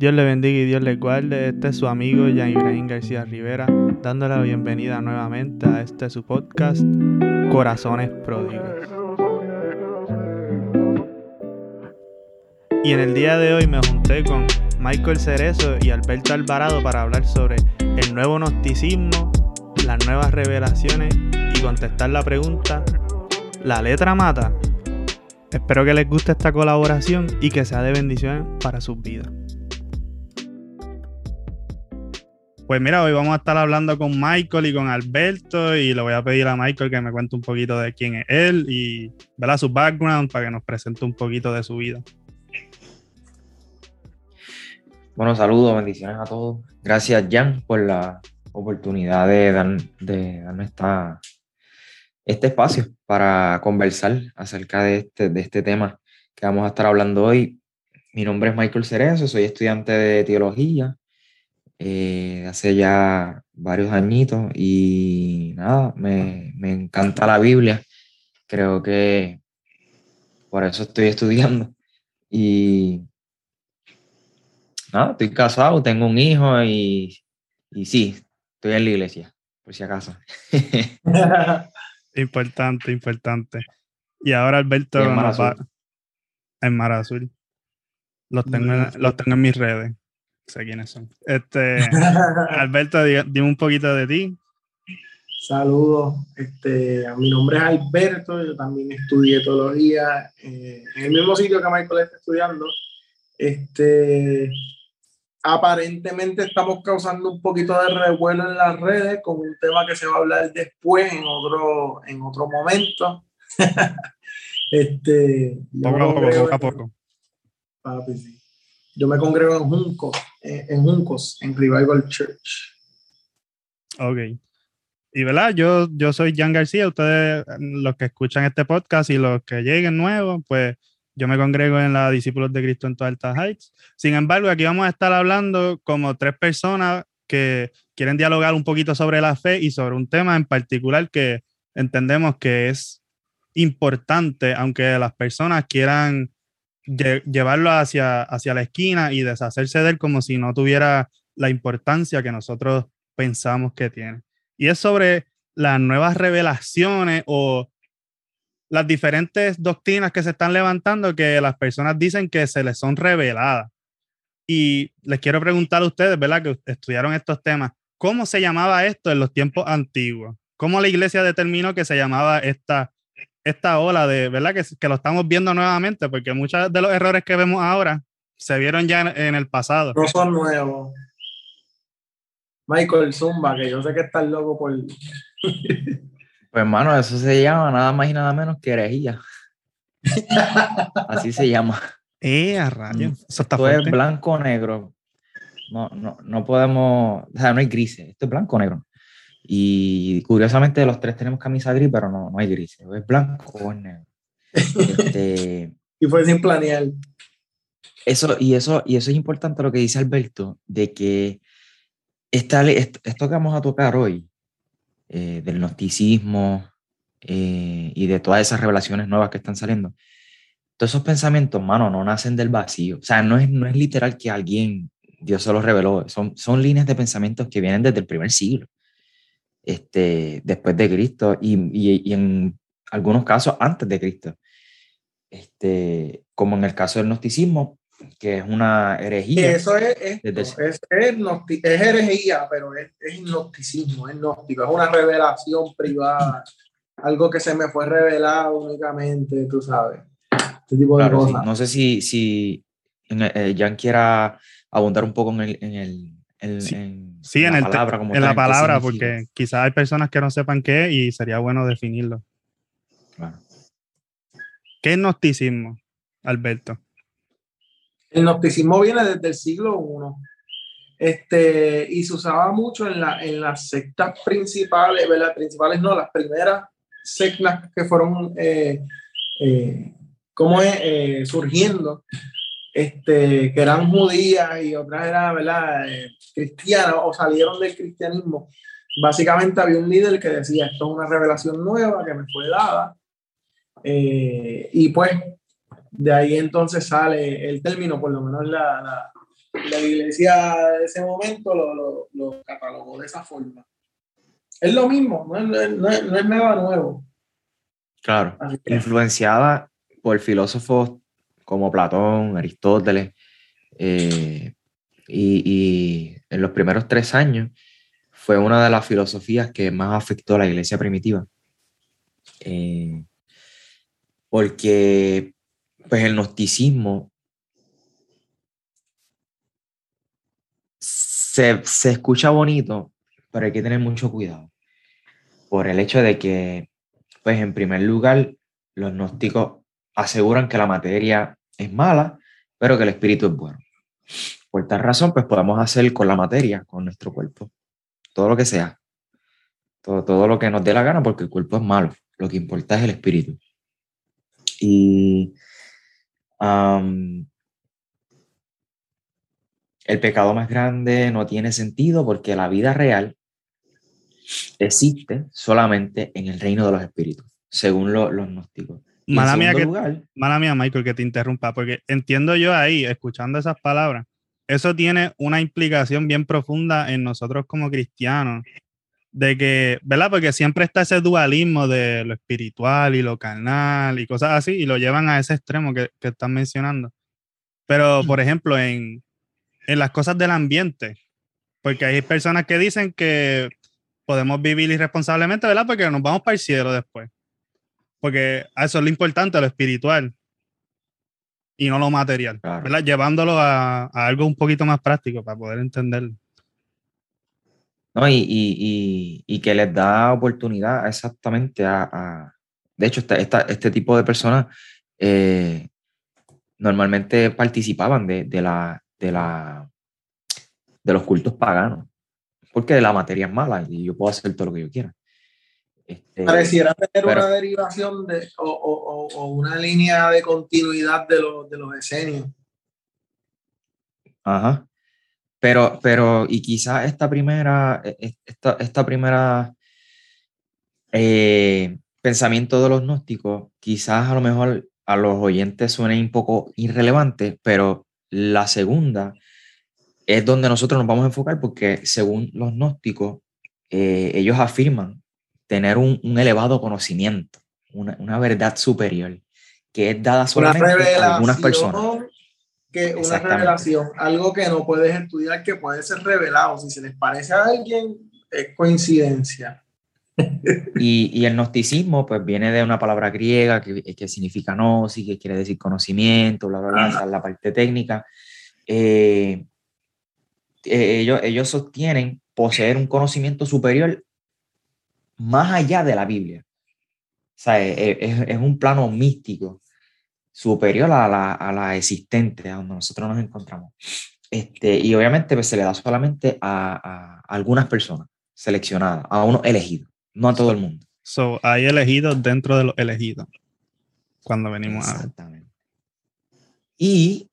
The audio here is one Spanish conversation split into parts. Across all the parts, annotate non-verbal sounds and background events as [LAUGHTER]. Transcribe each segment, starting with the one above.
Dios le bendiga y Dios le guarde. Este es su amigo Jan Ibrahim García Rivera, dándole la bienvenida nuevamente a este su podcast, Corazones Pródigos. Y en el día de hoy me junté con Michael Cerezo y Alberto Alvarado para hablar sobre el nuevo gnosticismo, las nuevas revelaciones y contestar la pregunta, ¿la letra mata? Espero que les guste esta colaboración y que sea de bendición para sus vidas. Pues mira, hoy vamos a estar hablando con Michael y con Alberto y le voy a pedir a Michael que me cuente un poquito de quién es él y ¿verdad? su background para que nos presente un poquito de su vida. Bueno, saludos, bendiciones a todos. Gracias, Jan, por la oportunidad de, dar, de darnos esta, este espacio para conversar acerca de este, de este tema que vamos a estar hablando hoy. Mi nombre es Michael Cerezo, soy estudiante de teología eh, hace ya varios añitos y nada, me, me encanta la Biblia. Creo que por eso estoy [LAUGHS] estudiando. Y nada, estoy casado, tengo un hijo y, y sí, estoy en la iglesia, por si acaso. [LAUGHS] [LAUGHS] importante, importante. Y ahora Alberto en Mar Azul. en Mar Azul. Los tengo, en- los tengo en mis redes. Sé quiénes son. Este, [LAUGHS] Alberto, di- dime un poquito de ti. Saludos, este, mi nombre es Alberto, yo también estudié teología eh, en el mismo sitio que Michael está estudiando. Este, aparentemente estamos causando un poquito de revuelo en las redes con un tema que se va a hablar después en otro, en otro momento. [LAUGHS] este, Poco a poco, poco a poco. papi, sí. Yo me congrego en Juncos, eh, en Juncos, en Revival Church. Ok. Y verdad, yo, yo soy Jan García, ustedes, los que escuchan este podcast y los que lleguen nuevos, pues yo me congrego en la Discípulos de Cristo en todas Alta Heights. Sin embargo, aquí vamos a estar hablando como tres personas que quieren dialogar un poquito sobre la fe y sobre un tema en particular que entendemos que es importante, aunque las personas quieran lle- llevarlo hacia, hacia la esquina y deshacerse de él como si no tuviera la importancia que nosotros pensamos que tiene. Y es sobre las nuevas revelaciones o las diferentes doctrinas que se están levantando que las personas dicen que se les son reveladas. Y les quiero preguntar a ustedes, ¿verdad? Que estudiaron estos temas, ¿cómo se llamaba esto en los tiempos antiguos? ¿Cómo la iglesia determinó que se llamaba esta, esta ola de, ¿verdad? Que, que lo estamos viendo nuevamente, porque muchos de los errores que vemos ahora se vieron ya en, en el pasado. no son nuevos. Michael Zumba, que yo sé que estás loco por. Pues hermano, eso se llama nada más y nada menos que herejía. Así se llama. ¡Eh, a rayos! Eso está Esto es fuerte. blanco o negro. No, no, no podemos, o sea, no hay grises, esto es blanco o negro. Y curiosamente los tres tenemos camisa gris, pero no, no hay grises. O es blanco o es negro. Este, [LAUGHS] Y fue sin planear. eso, y, eso, y eso es importante lo que dice Alberto, de que esta, esto que vamos a tocar hoy, eh, del gnosticismo eh, y de todas esas revelaciones nuevas que están saliendo, todos esos pensamientos, mano, no nacen del vacío. O sea, no es, no es literal que alguien, Dios se los reveló, son, son líneas de pensamientos que vienen desde el primer siglo, este, después de Cristo y, y- y en algunos casos antes de Cristo. Este, como en el caso del gnosticismo, que es una herejía. eso es, esto, es, es, es herejía, pero es, es gnosticismo, es gnóstico, es una revelación privada, [CLEARS THROAT] algo que se me fue revelado únicamente, tú sabes. Este tipo de Claro, sí. cosas. No sé si, si eh, Jan quiera abundar un poco en, el, en, el, en, Sí. en Sí, en, la el palabra, como en tal, la palabra, porque quizás hay personas que no sepan qué es y sería bueno definirlo. Claro. ¿Qué es gnosticismo, Alberto? El gnosticismo viene desde el siglo I. Este, y se usaba mucho en, la, en las sectas principales, ¿verdad? Principales no, las primeras sectas que fueron eh, eh, ¿cómo es? Eh, surgiendo, este, que eran judías y otras eran ¿verdad? Eh, cristianas o salieron del cristianismo. Básicamente había un líder que decía, esto es una revelación nueva que me fue dada. Eh, y pues de ahí entonces sale el término, por lo menos la, la, la iglesia de ese momento lo, lo, catalogó de esa forma. Es lo mismo, no es, no es, nada nuevo. Claro, influenciada por filósofos como Platón, Aristóteles, eh, y, y, en los primeros tres años fue una de las filosofías que más afectó a la iglesia primitiva. Eh, porque pues el gnosticismo se, se, escucha bonito, pero hay que tener mucho cuidado por el hecho de que, pues en primer lugar, los gnósticos aseguran que la materia es mala, pero que el espíritu es bueno. Por tal razón, pues podemos hacer con la materia, con nuestro cuerpo, todo lo que sea, todo, todo lo que nos dé la gana, porque el cuerpo es malo, lo que importa es el espíritu. Y el pecado más grande no tiene sentido porque la vida real existe solamente en el reino de los espíritus, según los gnósticos. Mala mía, que, mala mía, Michael, que te interrumpa, porque entiendo yo ahí, escuchando esas palabras, eso tiene una implicación bien profunda en nosotros como cristianos, de que, ¿verdad? Porque siempre está ese dualismo de lo espiritual y lo carnal y cosas así, y lo llevan a ese extremo que, que están mencionando. Pero, por ejemplo, en, en las cosas del ambiente, porque hay personas que dicen que podemos vivir irresponsablemente, ¿verdad? Porque nos vamos para el cielo después. Porque eso es lo importante, lo espiritual y no lo material, ¿verdad? Llevándolo a, a, algo un poquito más práctico para poder entenderlo. ¿no? Y, y, y, que les da oportunidad exactamente a... de hecho, esta, este tipo de personas eh, normalmente participaban de, de, la, de, la, de los cultos paganos, porque la materia es mala y yo puedo hacer todo lo que yo quiera. Este, Pareciera tener una derivación de, o, o, o, una línea de continuidad de, los de los esenios. Ajá. Pero, pero, y quizás esta primera, e, e, esta, esta primera eh, pensamiento de los gnósticos, quizás a lo mejor a los oyentes suene un poco irrelevante, pero la segunda es donde nosotros nos vamos a enfocar porque según los gnósticos, eh, ellos afirman tener un, un elevado conocimiento, una, una, verdad superior, que es dada solamente a algunas personas que una revelación, algo que no puedes estudiar, que puede ser revelado. Si se les parece a alguien, es coincidencia. Y, y el gnosticismo, pues viene de una palabra griega que, que significa gnosis, que quiere decir conocimiento, bla, bla, bla, la parte técnica. Eh, eh, ellos, ellos sostienen poseer un conocimiento superior más allá de la Biblia. O sea, es, es un plano místico superior a la, a la existente, a donde nosotros nos encontramos. Este, y obviamente pues, se le da solamente a, a, algunas personas seleccionadas, a uno elegido, no a todo el mundo. So, hay elegidos dentro de los elegidos cuando venimos Exactamente. a Y.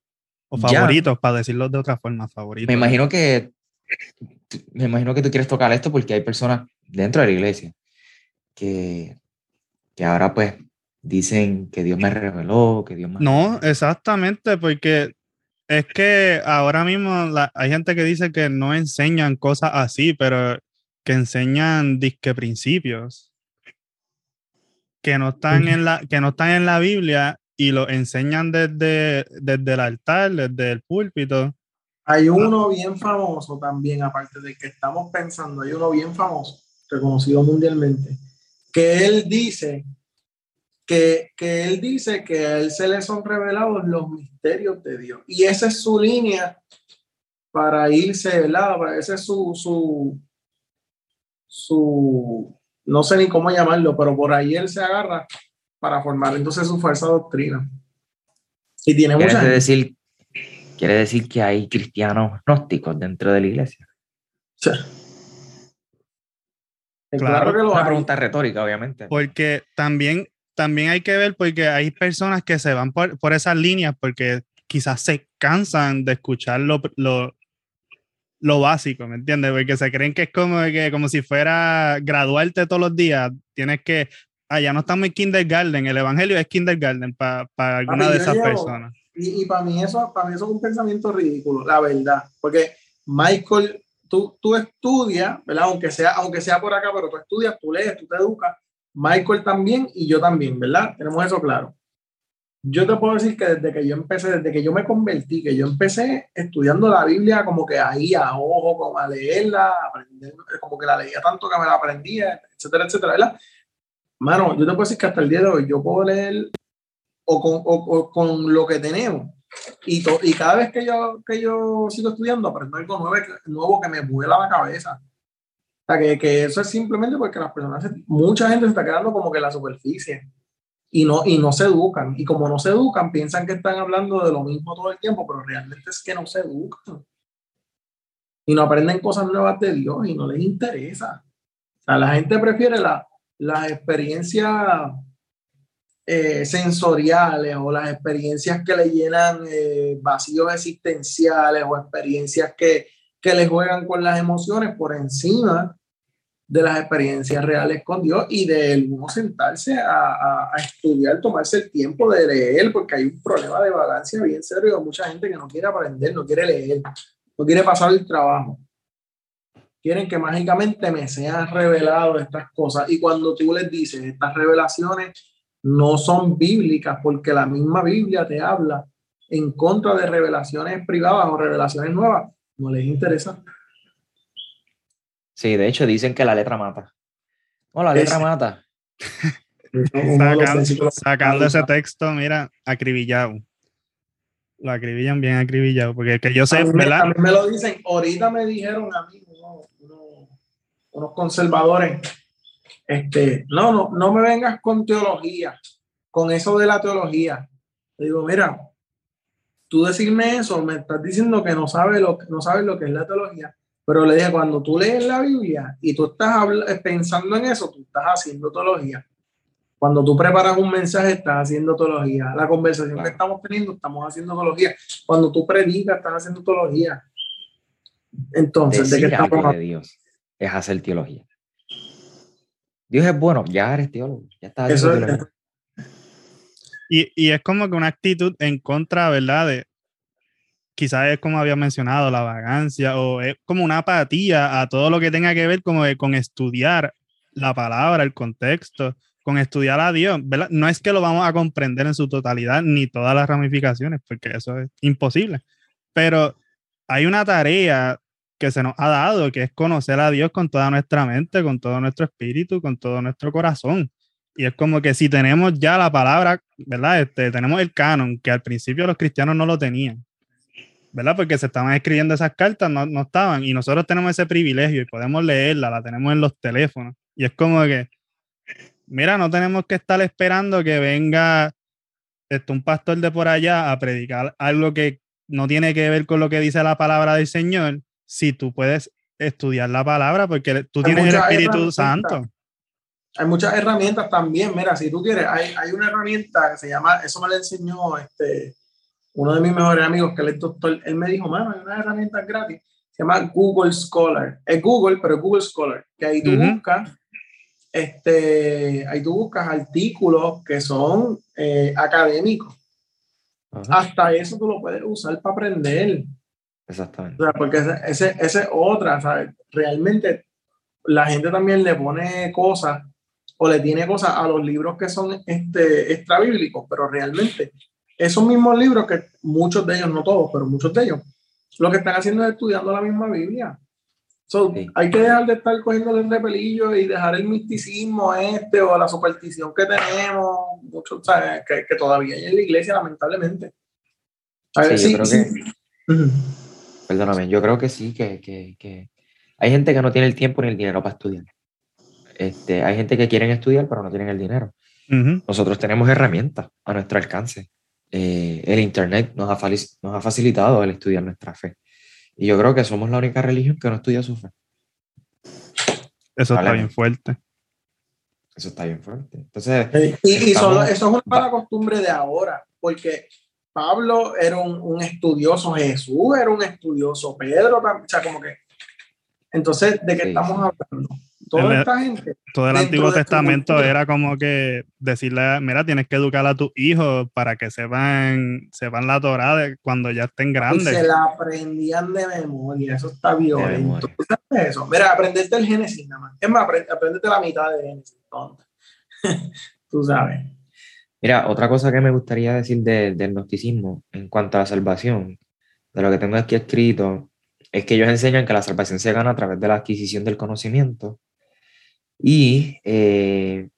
O favoritos, para decirlo de otra forma, favoritos. Me imagino que. Me imagino que tú quieres tocar esto porque hay personas dentro de la iglesia que, que ahora pues dicen que Dios me reveló, que Dios me... No, exactamente, porque es que ahora mismo hay gente que dice que no enseñan cosas así, pero que enseñan disque principios que no están en la que no están en la Biblia y lo enseñan desde, desde el altar, desde el púlpito. Hay uno bien famoso también, aparte de que estamos pensando, hay uno bien famoso, reconocido mundialmente, que él dice que, que, él dice que a él se le son revelados los misterios de Dios. Y esa es su línea para irse, ¿verdad? Ese es su, su, su, no sé ni cómo llamarlo, pero por ahí él se agarra para formar entonces su falsa doctrina. Y tiene mucha decir Quiere decir que hay cristianos gnósticos dentro de la iglesia. Sí. Claro, que lo Una pregunta retórica, obviamente. Porque también también hay que ver porque hay personas que se van por, por esas líneas porque quizás se cansan de escuchar lo, lo, lo, básico, ¿me entiendes? Porque se creen que es como, que, como si fuera graduarte todos los días. Tienes que, allá no estamos en kindergarten, el evangelio es kindergarten para alguna de esas personas. Y, y para mí eso, para mí eso es un pensamiento ridículo, la verdad, porque Michael, tú, tú estudias, ¿verdad? Aunque sea, aunque sea por acá, pero tú estudias, tú lees, tú te educas. Michael también y yo también, ¿verdad? Tenemos eso claro. Yo te puedo decir que desde que yo empecé, desde que yo me convertí, que yo empecé estudiando la Biblia como que ahí a ojo, como a leerla, aprender, como que la leía tanto que me la aprendía, etcétera, etcétera, ¿verdad? Mano, yo te puedo decir que hasta el día de hoy yo puedo leer o con, o, o con lo que tenemos. Y, to, y cada vez que yo, que yo sigo estudiando, aprendo algo nuevo, nuevo que me vuela la cabeza. O sea, que, que eso es simplemente porque las personas, mucha gente se está quedando como que en la superficie y no, y no se educan. Y como no se educan, piensan que están hablando de lo mismo todo el tiempo, pero realmente es que no se educan. Y no aprenden cosas nuevas de Dios y no les interesa. O sea, la gente prefiere la, las experiencias eh, sensoriales o las experiencias que le llenan eh, vacíos existenciales o experiencias que, que le juegan con las emociones por encima de las experiencias reales con Dios y de uno sentarse a, a, a, estudiar, tomarse el tiempo de leer, porque hay un problema de vagancia bien serio mucha gente que no quiere aprender, no quiere leer, no quiere pasar el trabajo. Quieren que mágicamente me sean reveladas estas cosas. Y cuando tú les dices, estas revelaciones no son bíblicas, porque la misma Biblia te habla en contra de revelaciones privadas o revelaciones nuevas, no les interesa. Sí, de hecho dicen que la letra mata. No, la letra es, mata. sacando, sacando ese texto, mira, acribillado. Lo acribillan bien acribillado, porque que yo sé, a mí, ¿verdad? A mí me lo dicen, ahorita me dijeron a mí unos conservadores, este, no, no, no me vengas con teología, con eso de la teología. Le digo, mira, tú decirme eso, me estás diciendo que no sabes lo, no sabes lo que es la teología. Pero le dije, cuando tú lees la Biblia y tú estás pensando en eso, tú estás haciendo teología. Cuando tú preparas un mensaje, estás haciendo teología. La conversación claro. que estamos teniendo, estamos haciendo teología. Cuando tú predicas, estás haciendo teología. Entonces, Decir ¿de qué estamos de Dios es hacer teología. Dios es bueno, ya eres teólogo, ya estás Eso es. Y, y, es como que una actitud en contra, ¿verdad? De, quizás es como había mencionado, la vagancia, o es como una apatía a todo lo que tenga que ver como de, con estudiar la palabra, el contexto, con estudiar a Dios, ¿verdad? No es que lo vamos a comprender en su totalidad, ni todas las ramificaciones, porque eso es imposible, pero hay una tarea que se nos ha dado, que es conocer a Dios con toda nuestra mente, con todo nuestro espíritu, con todo nuestro corazón. Y es como que si tenemos ya la palabra, ¿verdad? Este, tenemos el canon, que al principio los cristianos no lo tenían, ¿verdad? Porque se estaban escribiendo esas cartas, no, no estaban, y nosotros tenemos ese privilegio y podemos leerla, la tenemos en los teléfonos. Y es como que, mira, no tenemos que estar esperando que venga este, un pastor de por allá a predicar algo que no tiene que ver con lo que dice la palabra del Señor, si tú puedes estudiar la palabra, porque tú Hay tienes el Espíritu. Santo. Hay muchas herramientas también. Mira, si tú quieres, hay, hay una herramienta que se llama, eso me la enseñó este, uno de mis mejores amigos, que él es doctor. Él me dijo, mano, hay una herramienta gratis. Se llama Google Scholar. Es Google, pero es Google Scholar. Que ahí tú Ujú. buscas, este, ahí tú buscas artículos que son eh, académicos. Ajá, Hasta eso tú lo puedes usar para aprender. Exactamente. O sea, porque ese, ese, ese es otra, ¿sabes? Realmente la gente también le pone cosas o le tiene cosas a los libros que son este, extrabíblicos, pero realmente esos mismos libros que muchos de ellos, no todos, pero muchos de ellos, lo que están haciendo es estudiando la misma Biblia. So, Sí. Hay que dejar de estar cogiendo el repelillo y dejar el misticismo este o la superstición que tenemos, mucho, ¿sabes? Que, que todavía hay en la iglesia, lamentablemente. A ver, Sí, yo sí, creo sí. que. Perdóname, yo creo que sí, que, que, que hay gente que no tiene el tiempo ni el dinero para estudiar. Este, hay gente que quieren estudiar, pero no tienen el dinero. Ujú. Nosotros tenemos herramientas a nuestro alcance. Eh, el Internet nos ha, nos ha facilitado el estudiar nuestra fe. Y yo creo que somos la única religión que no estudia su fe. Eso está Vale. bien fuerte. Eso está bien fuerte. Entonces, Y, y Estamos- solo, eso es una mala costumbre de ahora, porque Pablo era un, un estudioso, Jesús era un estudioso, Pedro también, o sea, como que Entonces, ¿de qué Sí, estamos hablando? Toda El- esta gente. Todo el Antiguo tu Testamento cultura. era como que decirle, mira, tienes que educar a tus hijos para que sepan, sepan la Torah de cuando ya estén Y se grandes. la aprendían de memoria. Eso está violento. memoria. ¿Tú sabes eso? Mira, aprenderte el Génesis nada más. Es más, apre- aprendete la mitad de Génesis. tonto. [LAUGHS] Tú sabes. Mira, otra cosa que me gustaría decir de- del gnosticismo en cuanto a la salvación, de lo que tengo aquí escrito, es que ellos enseñan que la salvación se gana a través de la adquisición del conocimiento. Y eh,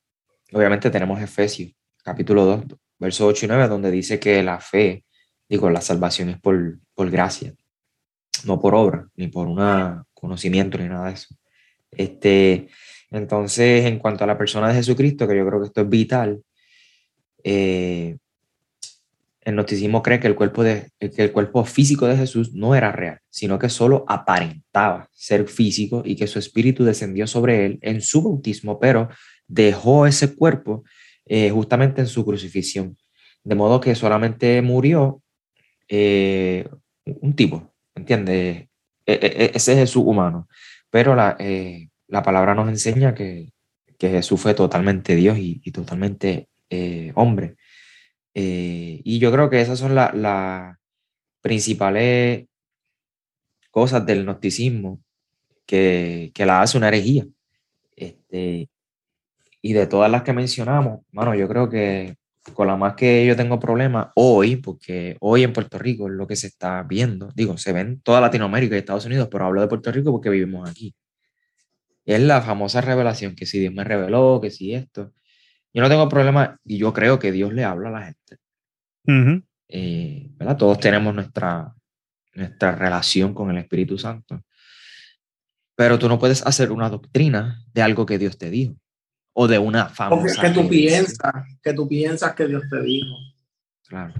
obviamente tenemos Efesios, capítulo 2, versos 8 y 9, donde dice que la fe, digo, la salvación es por, por gracia, no por obra, ni por un conocimiento, ni nada de eso. Este, entonces, en cuanto a la persona de Jesucristo, que yo creo que esto es vital, eh, el gnosticismo cree que el, cuerpo de, que el cuerpo físico de Jesús no era real, sino que solo aparentaba ser físico y que su espíritu descendió sobre él en su bautismo, pero dejó ese cuerpo eh, justamente en su crucifixión. De modo que solamente murió eh, un tipo, ¿entiendes? E- e- e- ese es Jesús humano. Pero la, la palabra nos enseña que, que Jesús fue totalmente Dios y totalmente eh, hombre. Eh, y yo creo que esas son las las principales cosas del gnosticismo que, que la hace una herejía. Este, y de todas las que mencionamos, bueno, yo creo que con la más que yo tengo problemas hoy, porque hoy en Puerto Rico es lo que se está viendo, digo, se ven en toda Latinoamérica y Estados Unidos, pero hablo de Puerto Rico porque vivimos aquí. Es la famosa revelación, que si Dios me reveló, que si esto. Yo no tengo problema y yo creo que Dios le habla a la gente. Ujú. Eh, ¿verdad? Todos tenemos nuestra, nuestra relación con el Espíritu Santo. Pero tú no puedes hacer una doctrina de algo que Dios te dijo. O de una Porque famosa. que tú revelación. piensas, que tú piensas que Dios te dijo. Claro.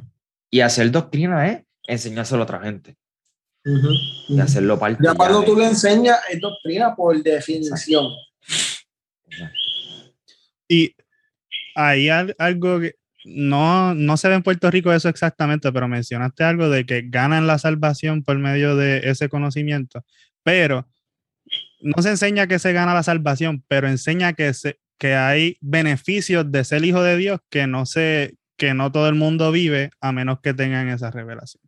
Y hacer doctrina es enseñárselo a otra gente. Ujú, Y ujú. hacerlo parte. Ya cuando de- tú le enseñas, es doctrina por definición. Y hay al- algo que no, no se ve en Puerto Rico eso exactamente, pero mencionaste algo de que ganan la salvación por medio de ese conocimiento, pero no se enseña que se gana la salvación, pero enseña que, se, que hay beneficios de ser hijo de Dios que no, se, que no todo el mundo vive a menos que tengan esa revelación.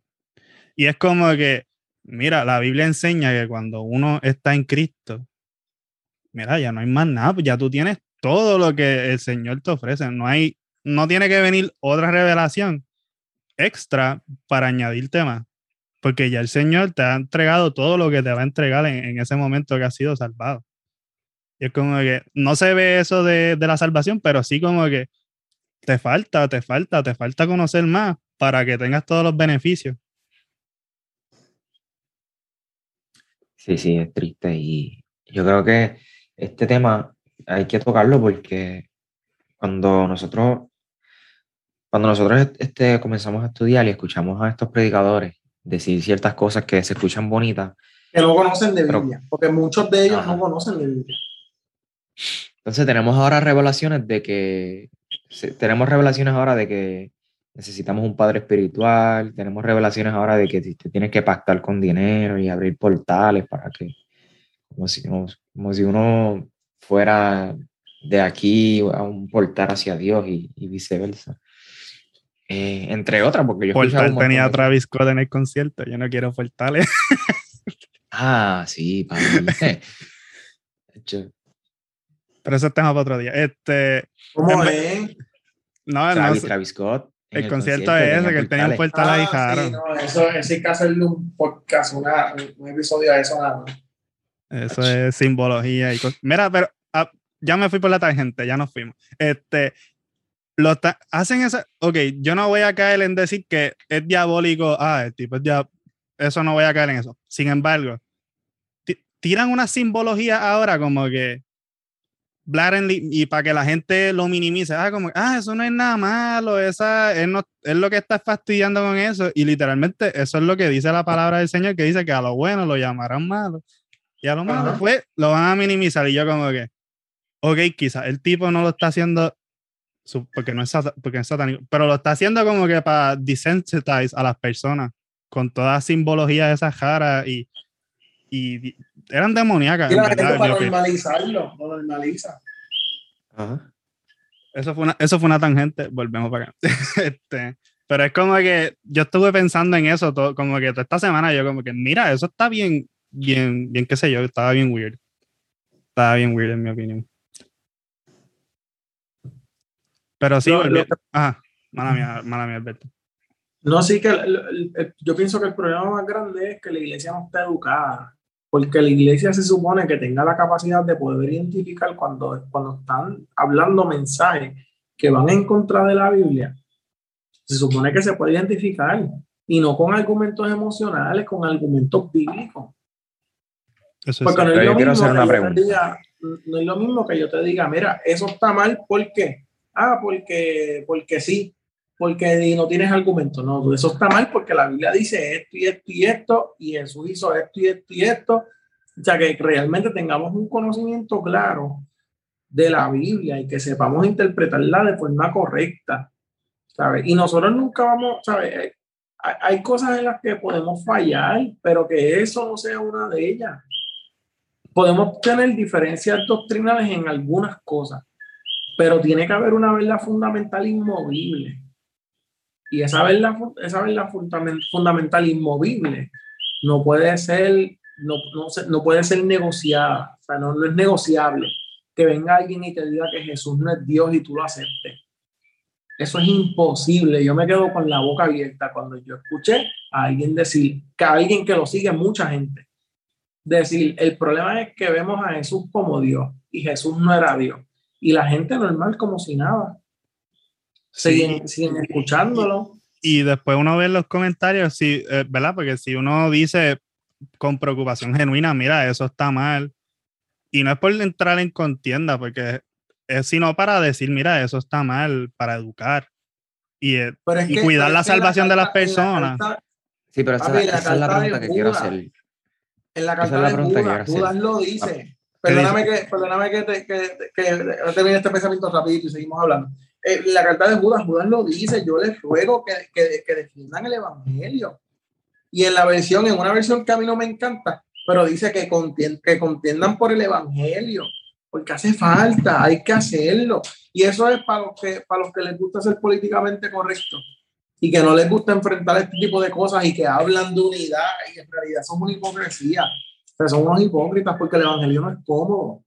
Y es como que, mira, la Biblia enseña que cuando uno está en Cristo, mira, ya no hay más nada, pues ya tú tienes todo lo que el Señor te ofrece. No hay, no tiene que venir otra revelación extra para añadirte más, porque ya el Señor te ha entregado todo lo que te va a entregar en, ese momento que has sido salvado. Y es como que no se ve eso de, de la salvación, pero sí como que te falta, te falta, te falta conocer más para que tengas todos los beneficios. Sí, sí, es triste. Y yo creo que este tema hay que tocarlo porque cuando nosotros, cuando nosotros este, comenzamos a estudiar y escuchamos a estos predicadores decir ciertas cosas que se escuchan bonitas, Que no conocen de Pero- Biblia, porque muchos de ellos Ajá. no conocen de Biblia. entonces tenemos ahora revelaciones de que, tenemos revelaciones ahora de que necesitamos un padre espiritual, tenemos revelaciones ahora de que te tienes que pactar con dinero y abrir portales para que, como si, como, como si uno fuera de aquí a un portal hacia Dios y, y viceversa. Eh, entre otras, porque yo Portal tenía a de- Travis Scott en el concierto. Yo no quiero portales. [LAUGHS] Ah, sí, papi. Hecho, [LAUGHS] Pero eso es tema para otro día. Este, ¿Cómo es? no, no Travis, sé. Travis Scott. el, concierto es ese, que él tenía un portal ahí, Ah, jaro. sí, no, eso, eso hay que hacerle un podcast, una, un episodio a eso nada más. Eso es simbología y cosas. Mira, pero ah, ya me fui por la tangente, ya nos fuimos. Este, lo hacen esa. Ok, yo no voy a caer en decir que es diabólico. Ah, el tipo es diab- Eso no voy a caer en eso. Sin embargo, ti- tiran una simbología ahora como que. blatantly, y para que la gente lo minimice. Ah, como, ah, eso no es nada malo. Esa, él, no, él lo que está fastidiando con eso. Y literalmente, eso es lo que dice la palabra del Señor, que dice que a lo bueno lo llamarán malo. Y a lo malo, pues, lo van a minimizar. Y yo como que, ok, quizás el tipo no lo está haciendo porque no es, porque es satánico, pero lo está haciendo como que para desensitize a las personas con toda simbología de esa jara y y eran demoníacas. Y la gente verdad, para normalizarlo, lo normaliza. Ajá. Eso fue una, eso fue una tangente, volvemos para acá. [LAUGHS] este, pero es como que yo estuve pensando en eso, todo, como que toda esta semana yo como que, mira, eso está bien, bien, bien, qué sé yo, estaba bien weird. Estaba bien weird en mi opinión. Pero sí, volví- lo- ajá, mala mía, mala mía, Alberto. No, sí que el- el- el- yo pienso que el problema más grande es que la iglesia no está educada, porque la iglesia se supone que tenga la capacidad de poder identificar cuando, cuando están hablando mensajes que van en contra de la Biblia. Se supone que se puede identificar y no con argumentos emocionales, con argumentos bíblicos. Eso es Porque no es, yo lo quiero mismo hacer que una yo te pregunta. diga, no es lo mismo que yo te diga, mira, eso está mal, ¿por qué? Ah, porque, porque sí, porque no tienes argumento. No, eso está mal porque la Biblia dice esto y esto y esto, y Jesús hizo esto y esto y esto. O sea, que realmente tengamos un conocimiento claro de la Biblia y que sepamos interpretarla de forma correcta, ¿sabes? Y nosotros nunca vamos, ¿sabes? Hay, hay cosas en las que podemos fallar, pero que eso no sea una de ellas podemos tener diferencias doctrinales en algunas cosas, pero tiene que haber una verdad fundamental inmovible. Y esa verdad, esa verdad fundamen- fundamental inmovible no puede ser, no, no, no puede ser negociada, o sea, no, no es negociable. Que venga alguien y te diga que Jesús no es Dios y tú lo aceptes. Eso es imposible. Yo me quedo con la boca abierta cuando yo escuché a alguien decir, que a alguien que lo sigue mucha gente, decir, el problema es que vemos a Jesús como Dios y Jesús no era Dios. Y la gente normal como si nada. Siguen, siguen escuchándolo. Y después uno ve los comentarios, sí, eh, ¿verdad? Porque si uno dice con preocupación genuina, mira, eso está mal. Y no es por entrar en contienda, porque es sino para decir, mira, eso está mal, para educar. Y, eh, Pero es Y que- cuidar pero la salvación de las en la personas. carta- Sí, pero esa, Papi, la esa es la pregunta que quiero hacer. En la es carta la de que Judas, Judas lo Ah, dice. Perdóname que, perdóname que, te- que, que termine este pensamiento rapidito y seguimos hablando. Eh, la carta de Judas, Judas lo dice, yo les ruego que, que, que defiendan el evangelio. Y en la versión, en una versión que a mí no me encanta, pero dice que, contien- que contiendan por el evangelio, porque hace falta, hay que hacerlo. Y eso es para los que, para los que les gusta ser políticamente correcto y que no les gusta enfrentar este tipo de cosas y que hablan de unidad y en realidad son una hipocresía. O sea, son unos hipócritas porque el evangelio no es cómodo.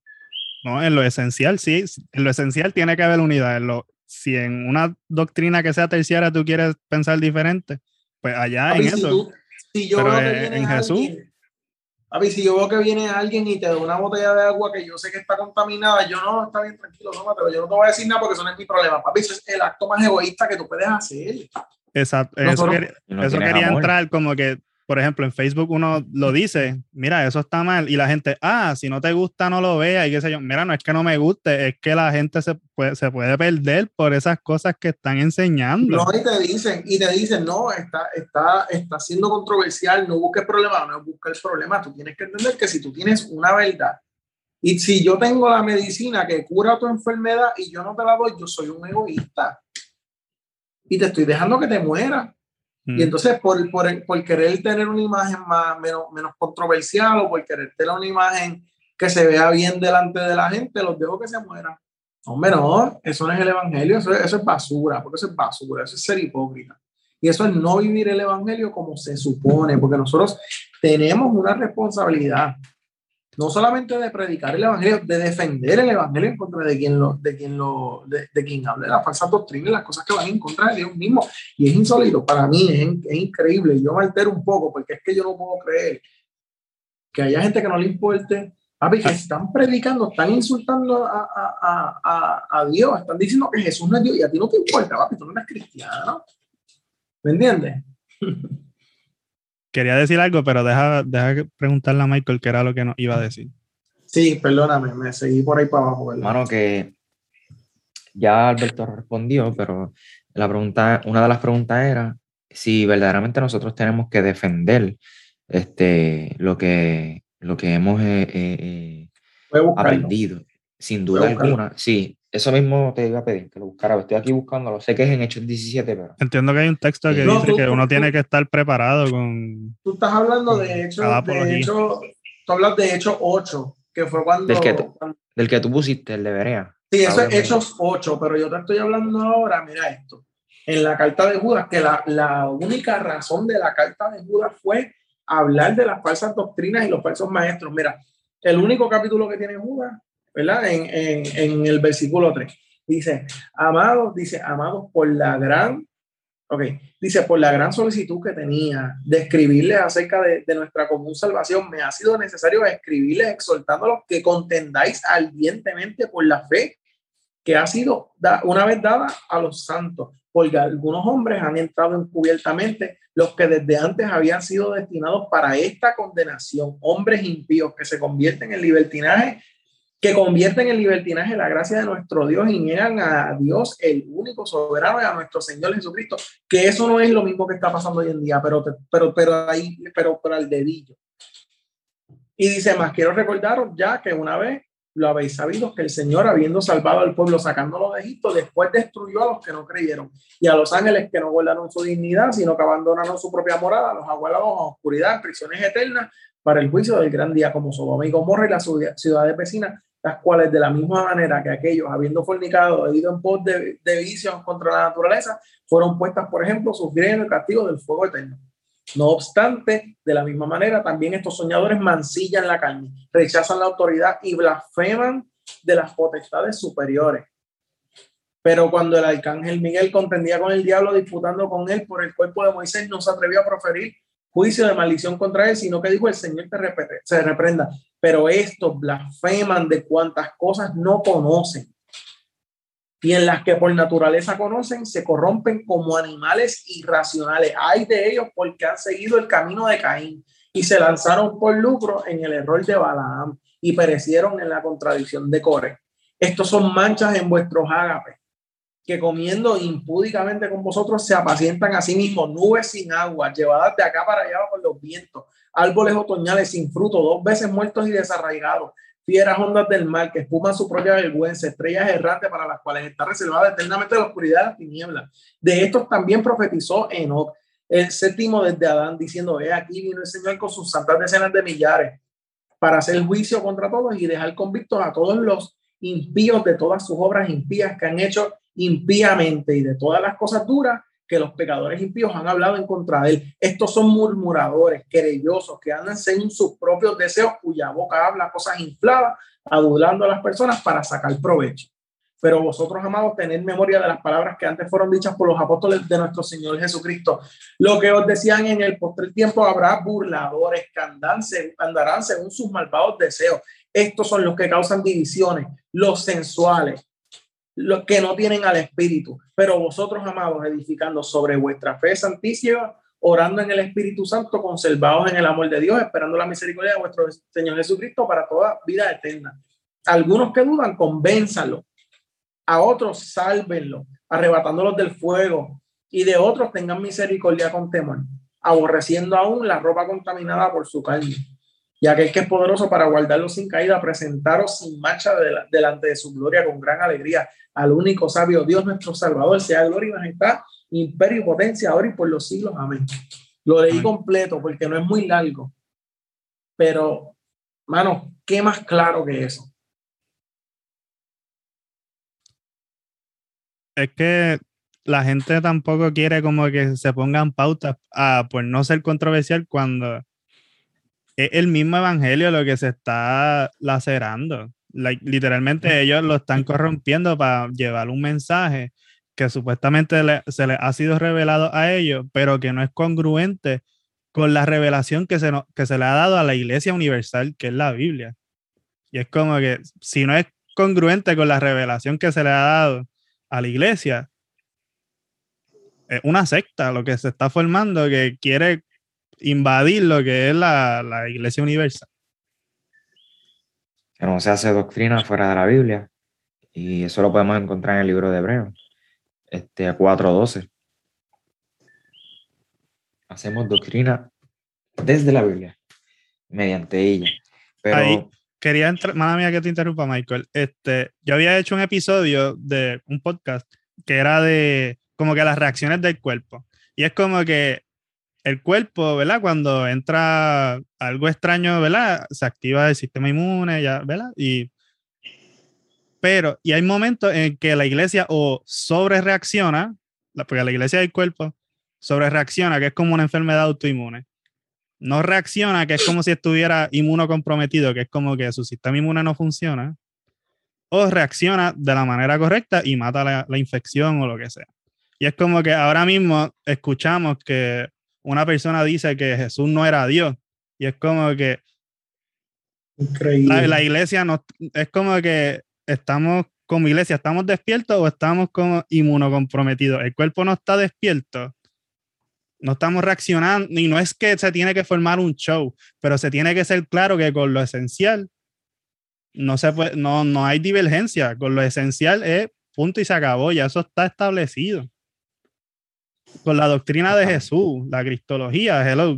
no, en lo esencial, sí, en lo esencial tiene que haber unidad. En lo, si en una doctrina que sea terciaria tú quieres pensar diferente, pues allá Papi, en si eso. tú- si yo Pero, veo que viene en Jesús. alguien- papi, si yo veo que viene alguien y te da una botella de agua que yo sé que está contaminada, yo no, está bien, tranquilo, tómatelo. Yo no te voy a decir nada porque eso no es mi problema. Papi, eso es el acto más egoísta que tú puedes hacer. Exacto, eso, quería, no eso quería amor. entrar como que, por ejemplo, en Facebook uno lo dice, mira, eso está mal, y la gente, ah, si no te gusta, no lo veas, y qué sé yo, mira, no es que no me guste, es que la gente se puede, se puede perder por esas cosas que están enseñando. No, y te dicen, y te dicen, no, está, está, está siendo controversial, no busques problema, no busques el problema. Tú tienes que entender que si tú tienes una verdad, y si yo tengo la medicina que cura tu enfermedad y yo no te la doy, yo soy un egoísta. Y te estoy dejando que te mueras. Mm. Y entonces, por, por, por querer tener una imagen más, menos, menos controversial o por querer tener una imagen que se vea bien delante de la gente, los dejo que se mueran. Hombre, no, eso no es el evangelio, eso, es- eso es basura, porque eso es basura, eso es ser hipócrita. Y eso es no vivir el evangelio como se supone, porque nosotros tenemos una responsabilidad, no solamente de predicar el evangelio, de defender el evangelio en contra de quien lo, de quien lo, de, de quien habla de la falsa doctrina y las cosas que van en contra de Dios mismo. Y es insólito, para mí es, es increíble. Yo me altero un poco porque es que yo no puedo creer que haya gente que no le importe. Papi, que están predicando, están insultando a, a, a, a Dios, están diciendo que Jesús no es Dios y a ti no te importa, papi, tú no eres cristiano. ¿Me entiendes? [LAUGHS] Quería decir algo, pero deja, deja que preguntarle a Michael qué era lo que nos iba a decir. Sí, perdóname, me seguí por ahí para abajo, ¿verdad? Mano, que ya Alberto respondió, pero la pregunta, una de las preguntas era si verdaderamente nosotros tenemos que defender este, lo, que, lo que hemos eh, eh, eh, aprendido. Sin duda alguna, sí. Eso mismo te iba a pedir, que lo buscara. Estoy aquí buscándolo. Sé que es en Hechos 17, pero Entiendo que hay un texto que No, dice tú- que tú- uno tú- tiene que estar preparado con... Tú estás hablando de hecho, Cada de hecho, tú hablas de Hechos 8, que fue cuando... Del que, del que tú pusiste, el de Berea. Sí, eso es Hechos 8, pero yo te estoy hablando ahora, mira esto. En la carta de Judas, que la, la única razón de la carta de Judas fue hablar de las falsas doctrinas y los falsos maestros. Mira, el único capítulo que tiene Judas, ¿verdad? En, en, en el versículo 3. Dice, amados, dice, amados por la gran Ok, dice, por la gran solicitud que tenía de escribirles acerca de, de, nuestra común salvación, me ha sido necesario escribirles exhortándolos que contendáis ardientemente por la fe que ha sido da, una vez dada a los santos, porque algunos hombres han entrado encubiertamente, los que desde antes habían sido destinados para esta condenación, hombres impíos que se convierten en libertinaje que convierten en libertinaje la gracia de nuestro Dios y niegan a Dios, el único soberano, y a nuestro Señor Jesucristo, que eso no es lo mismo que está pasando hoy en día, pero, pero, pero ahí, pero, pero al dedillo. Y dice más, quiero recordaros ya que una vez lo habéis sabido que el Señor, habiendo salvado al pueblo, sacándolo de Egipto, después destruyó a los que no creyeron y a los ángeles que no guardaron su dignidad, sino que abandonaron su propia morada, los aguardaron a oscuridad, prisiones eternas, para el juicio del gran día, como Sodoma y Gomorra y las ciudades vecinas, las cuales de la misma manera que aquellos, habiendo fornicado, ido en pos de, de vicios contra la naturaleza, fueron puestas, por ejemplo, sufrieron el castigo del fuego eterno. No obstante, de la misma manera, también estos soñadores mancillan la carne, rechazan la autoridad y blasfeman de las potestades superiores. Pero cuando el arcángel Miguel contendía con el diablo, disputando con él por el cuerpo de Moisés, no se atrevió a proferir juicio de maldición contra él, sino que dijo el Señor te se reprenda. Pero estos blasfeman de cuantas cosas no conocen. Y en las que por naturaleza conocen, se corrompen como animales irracionales. Hay de ellos porque han seguido el camino de Caín y se lanzaron por lucro en el error de Balaam y perecieron en la contradicción de Core. Estos son manchas en vuestros ágapes que comiendo impúdicamente con vosotros se apacientan a sí mismos, nubes sin agua, llevadas de acá para allá por los vientos, árboles otoñales sin fruto, dos veces muertos y desarraigados, fieras ondas del mar que espuman su propia vergüenza, estrellas errantes para las cuales está reservada eternamente la oscuridad de las tinieblas. De estos también profetizó Enoch, el séptimo desde Adán, diciendo, he aquí vino el Señor con sus santas decenas de millares para hacer juicio contra todos y dejar convictos a todos los impíos de todas sus obras impías que han hecho impíamente y de todas las cosas duras que los pecadores impíos han hablado en contra de él. Estos son murmuradores, querellosos, que andan según sus propios deseos, cuya boca habla cosas infladas, adulando a las personas para sacar provecho. Pero vosotros, amados, tened memoria de las palabras que antes fueron dichas por los apóstoles de nuestro Señor Jesucristo. Lo que os decían en el postre tiempo, habrá burladores que andarán según sus malvados deseos. Estos son los que causan divisiones, los sensuales, los que no tienen al Espíritu. Pero vosotros, amados, edificando sobre vuestra fe santísima, orando en el Espíritu Santo, conservados en el amor de Dios, esperando la misericordia de vuestro Señor Jesucristo para toda vida eterna. Algunos que dudan, convénzalo. A otros, sálvenlo, arrebatándolos del fuego. Y de otros tengan misericordia con temor, aborreciendo aún la ropa contaminada por su carne y aquel que es poderoso para guardarlo sin caída, presentaros sin mancha delante de su gloria con gran alegría al único sabio Dios nuestro Salvador, sea gloria y majestad, imperio y potencia ahora y por los siglos. Amén. Lo leí completo porque no es muy largo, pero, mano, ¿qué más claro que eso? Es que la gente tampoco quiere como que se pongan pautas a, por no ser controversial cuando es el mismo evangelio lo que se está lacerando. literalmente ellos lo están corrompiendo para llevar un mensaje que supuestamente se les ha sido revelado a ellos, pero que no es congruente con la revelación que se, que se le ha dado a la iglesia universal, que es la Biblia. Y es como que si no es congruente con la revelación que se le ha dado a la iglesia, es una secta lo que se está formando que quiere invadir lo que es la, la Iglesia Universal. Que no se hace doctrina fuera de la Biblia. Y eso lo podemos encontrar en el libro de Hebreo, este 4.12. Hacemos doctrina desde la Biblia, mediante ella. Pero... quería entrar, madre mía que te interrumpa, Michael. Este, yo había hecho un episodio de un podcast que era de como que las reacciones del cuerpo. Y es como que el cuerpo, ¿verdad? Cuando entra algo extraño, ¿verdad? Se activa el sistema inmune, ya, ¿verdad? Y, pero, y hay momentos en que la iglesia o sobre reacciona, porque la iglesia del cuerpo sobre reacciona, que es como una enfermedad autoinmune. No reacciona, que es como si estuviera inmunocomprometido, que es como que su sistema inmune no funciona. O reacciona de la manera correcta y mata la, la infección o lo que sea. Y es como que ahora mismo escuchamos que una persona dice que Jesús no era Dios. Y es como que Increíble. la, iglesia no, es como que estamos como iglesia, ¿estamos despiertos o estamos como inmunocomprometidos? El cuerpo no está despierto, no estamos reaccionando, y no es que se tiene que formar un show, pero se tiene que ser claro que con lo esencial no, se puede, no, no hay divergencia, con lo esencial es punto y se acabó, ya eso está establecido con la doctrina de Jesús, la cristología, hello.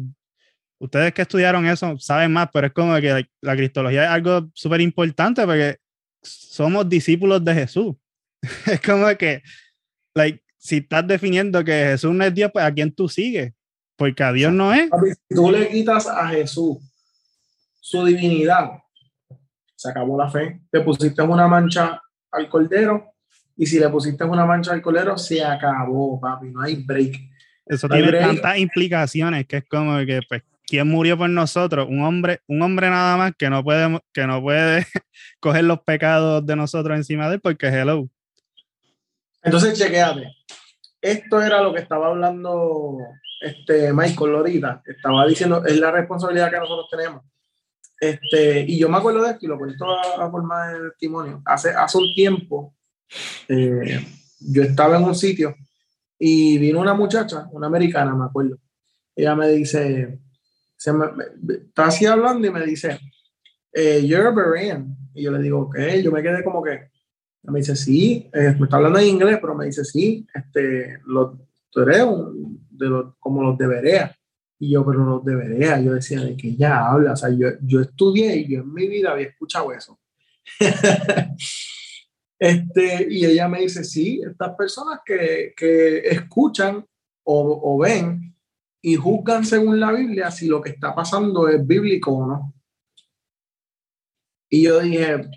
Ustedes que estudiaron eso saben más, pero es como que la, la cristología es algo súper importante porque somos discípulos de Jesús. [LAUGHS] es como que, like, si estás definiendo que Jesús no es Dios, pues a quién tú sigues, porque a Dios no es. Tú le quitas a Jesús su divinidad, se acabó la fe. Te pusiste una mancha al cordero y si le pusiste una mancha al colero, se acabó, papi, no hay break. Eso No tiene break. tantas implicaciones que es como que, pues, ¿quién murió por nosotros? Un hombre, un hombre nada más que no puede, que no puede [LAUGHS] coger los pecados de nosotros encima de él porque hello. Entonces, chequéate. Esto era lo que estaba hablando este Michael ahorita. Estaba diciendo, es la responsabilidad que nosotros tenemos. Este, y yo me acuerdo de esto y lo cuento a, a forma de testimonio. Hace, hace un tiempo, eh, yo estaba en un sitio y vino una muchacha, una americana, me acuerdo. Ella me dice, se me, me- está así hablando y me dice, eh, You're a Berean. Y yo le digo, ok, yo me quedé como que, me dice, sí, eh, me está hablando en inglés, pero me dice, sí, este, los, tú eres un- de los, como los de Berea. Y yo, pero los de Berea, yo decía, de que ella habla, o sea, yo, yo estudié y yo en mi vida había escuchado eso. [LAUGHS] este, y ella me dice, sí, estas personas que, que escuchan o, o ven y juzgan según la Biblia si lo que está pasando es bíblico o no. Y yo dije,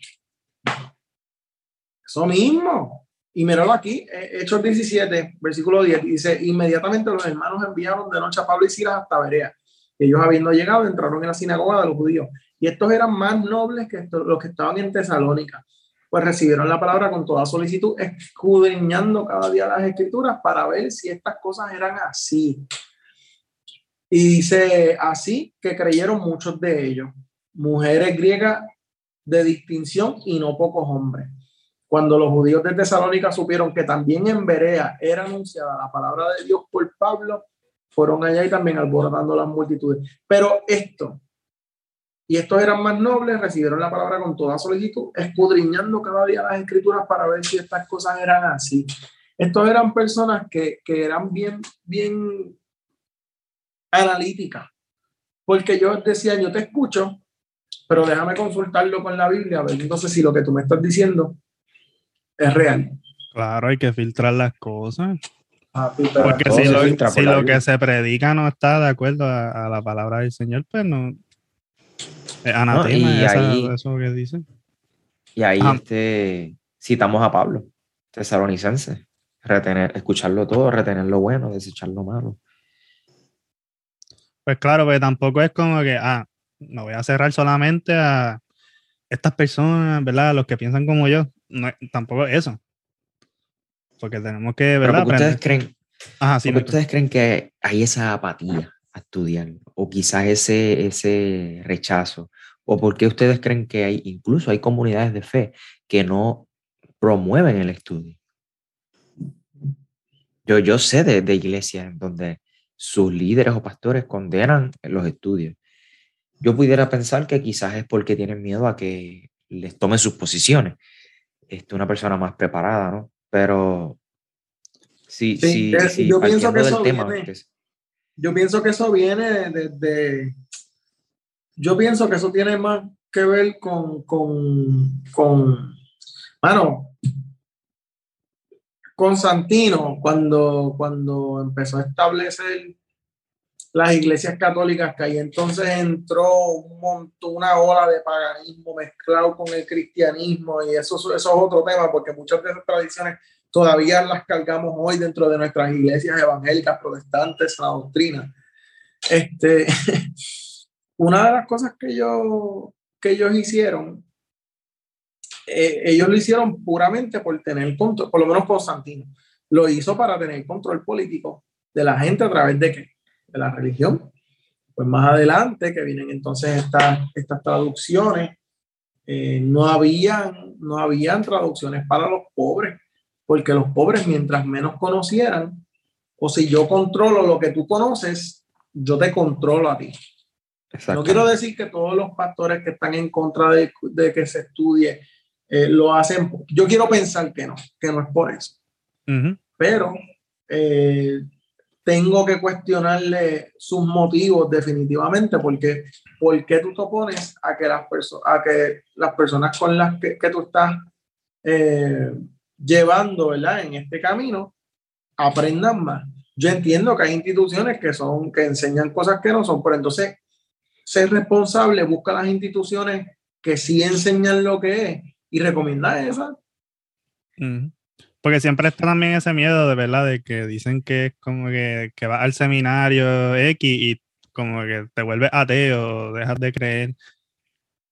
eso mismo. Y míralo aquí, eh, Hechos 17, versículo 10, dice, inmediatamente los hermanos enviaron de noche a Pablo y Silas hasta Berea. Ellos habiendo llegado, entraron en la sinagoga de los judíos. Y estos eran más nobles que los que estaban en Tesalónica. Pues recibieron la palabra con toda solicitud, escudriñando cada día las escrituras para ver si estas cosas eran así. Y dice así que creyeron muchos de ellos, mujeres griegas de distinción y no pocos hombres. Cuando los judíos de Tesalónica supieron que también en Berea era anunciada la palabra de Dios por Pablo, fueron allá y también alborotando las multitudes. Pero esto, y estos eran más nobles, recibieron la palabra con toda solicitud, escudriñando cada día las escrituras para ver si estas cosas eran así. Estos eran personas que, que eran bien, bien analíticas, porque yo decía, yo te escucho, pero déjame consultarlo con la Biblia, a ver entonces si lo que tú me estás diciendo es real. Claro, hay que filtrar las cosas. Pero Porque si, lo, filtra si la lo que se predica no está de acuerdo a, a la palabra del Señor, pues no. Anatema y esa- ahí- eso que dice. Y ahí este, citamos a Pablo, tesalonicense. Retener, escucharlo todo, retener lo bueno, desechar lo malo. Pues claro, porque tampoco es como que, ah, me voy a cerrar solamente a estas personas, ¿verdad? Los que piensan como yo. No, tampoco es eso. Porque tenemos que, Pero ¿verdad? porque ustedes creen, Ajá, sí, porque ustedes creen que hay esa apatía a estudiar, o quizás ese, ese rechazo, o porque ustedes creen que hay, incluso hay comunidades de fe que no promueven el estudio. Yo, yo sé de, de iglesias en donde sus líderes o pastores condenan los estudios. Yo pudiera pensar que quizás es porque tienen miedo a que les tomen sus posiciones. Este, una persona más preparada, ¿no? Pero sí, Sí, sí, sí, yo pienso que eso tema, viene- que es- Yo pienso que eso viene desde. Yo pienso que eso tiene más que ver con. con, con mano, con Santino, cuando, cuando empezó a establecer las iglesias católicas, que ahí entonces entró un montón, una ola de paganismo mezclado con el cristianismo, y eso, eso es otro tema, porque muchas de esas tradiciones todavía las cargamos hoy dentro de nuestras iglesias evangélicas, protestantes, la doctrina. Este, [LAUGHS] una de las cosas que, yo, que ellos hicieron, eh, ellos lo hicieron puramente por tener control, por lo menos Constantino, lo hizo para tener control político de la gente a través de qué? De la religión. Pues más adelante, que vienen entonces estas, estas traducciones, eh, no, habían, no habían traducciones para los pobres porque los pobres mientras menos conocieran, o si yo controlo lo que tú conoces, yo te controlo a ti. No quiero decir que todos los pastores que están en contra de, de que se estudie eh, lo hacen. Yo quiero pensar que no, que no es por eso. Pero eh, tengo que cuestionarle sus motivos definitivamente, porque ¿por qué tú te opones a que las, a que las personas con las que, que tú estás eh, llevando, ¿verdad? En este camino, aprendan más. Yo entiendo que hay instituciones que son, que enseñan cosas que no son, pero entonces ser responsable, busca las instituciones que sí enseñan lo que es y recomienda esas. Porque siempre está también ese miedo de verdad de que dicen que es como que, que vas al seminario X y como que te vuelves ateo, dejas de creer.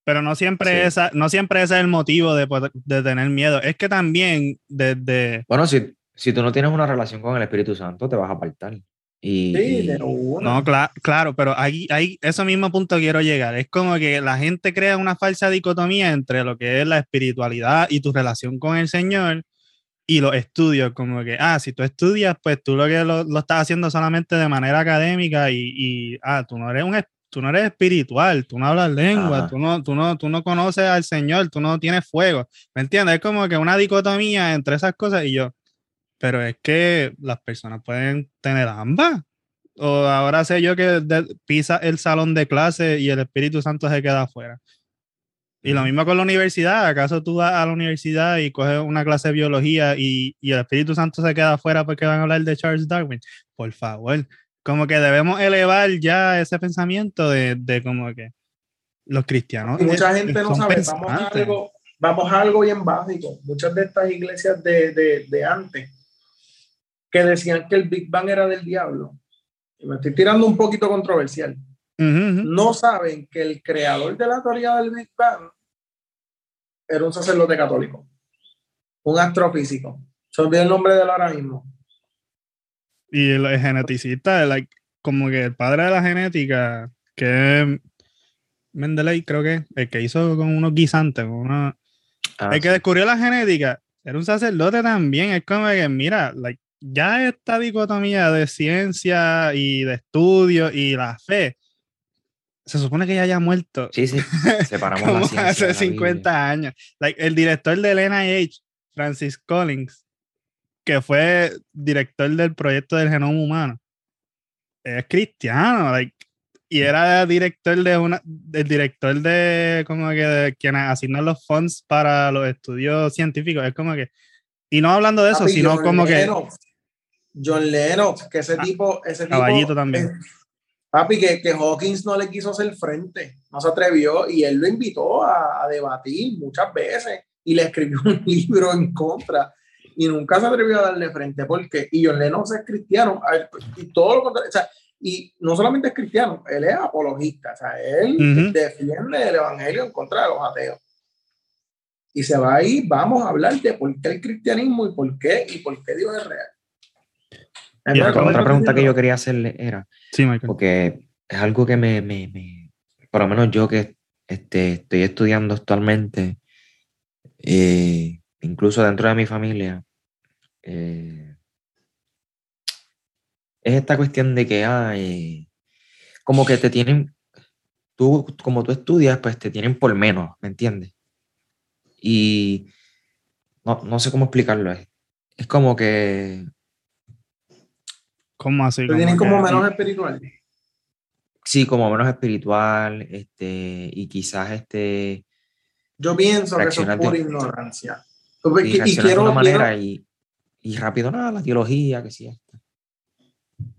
Pero no siempre, esa, no siempre ese es el motivo de, de, tener miedo. Es que también desde... Bueno, si, si tú no tienes una relación con el Espíritu Santo, te vas a apartar. Y, sí, No, claro, claro, pero ahí, ahí, ese mismo punto quiero llegar. Es como que la gente crea una falsa dicotomía entre lo que es la espiritualidad y tu relación con el Señor y los estudios. Como que, ah, si tú estudias, pues tú lo que lo, lo estás haciendo solamente de manera académica y, y, ah, tú no eres un tú no eres espiritual, tú no hablas lengua, tú no, tú, no, tú no conoces al Señor, tú no tienes fuego. ¿Me entiendes? Es como que una dicotomía entre esas cosas y yo. Pero es que las personas pueden tener ambas. O ahora sé yo que pisa el salón de clase y el Espíritu Santo se queda afuera. Y lo mismo con la universidad. ¿Acaso tú vas a la universidad y coges una clase de biología y, y el Espíritu Santo se queda afuera porque van a hablar de Charles Darwin? Por favor, como que debemos elevar ya ese pensamiento de, de como que los cristianos. mucha gente no sabe, vamos a, algo, vamos a algo bien básico. Muchas de estas iglesias de, de, de antes que decían que el Big Bang era del diablo, y me estoy tirando un poquito controversial, no saben que el creador de la teoría del Big Bang era un sacerdote católico, un astrofísico. Se olvidó el nombre de él ahora mismo. Y el, geneticista, como que el padre de la genética, que Mendeley, creo que, el que hizo con unos guisantes, una, ah, el que descubrió la genética, era un sacerdote también. Es como que, mira, like, ya esta dicotomía de ciencia y de estudio y la fe, se supone que ya haya muerto. Sí, sí, [LAUGHS] separamos la hace 50 años. Like, el director del NIH, Francis Collins, que fue director del proyecto del genoma humano, es cristiano, y era director de una, el director de como que de quienes asignan los fondos para los estudios científicos. Es como que, y no hablando de eso, sino como que. John Lennox, que ese ah, tipo, ese caballito también. papi, que, que, Hawkins no le quiso hacer frente, no se atrevió y él lo invitó a, a debatir muchas veces y le escribió [LAUGHS] un libro en contra y nunca se atrevió a darle frente porque y John Lennox es cristiano y todo lo contrario, o sea, y no solamente es cristiano, él es apologista, o sea, él defiende el evangelio en contra de los ateos. Y se va ahí, vamos a hablar de por qué el cristianismo y por qué y por qué Dios es real. Y otra, pregunta que yo quería hacerle era, sí, porque es algo que me, me, me, por lo menos yo que este, estoy estudiando actualmente, eh, incluso dentro de mi familia, eh, es esta cuestión de que hay, como que te tienen, tú, como tú estudias, pues te tienen por menos, ¿me entiendes? Y no, no sé cómo explicarlo. Es, es como que... ¿Cómo así? Te tienen como menos espiritual. Sí, como menos espiritual, este, y quizás este... Yo pienso que eso es pura ignorancia. Y, quiero, de una manera y, y rápido, nada, la teología, que sí.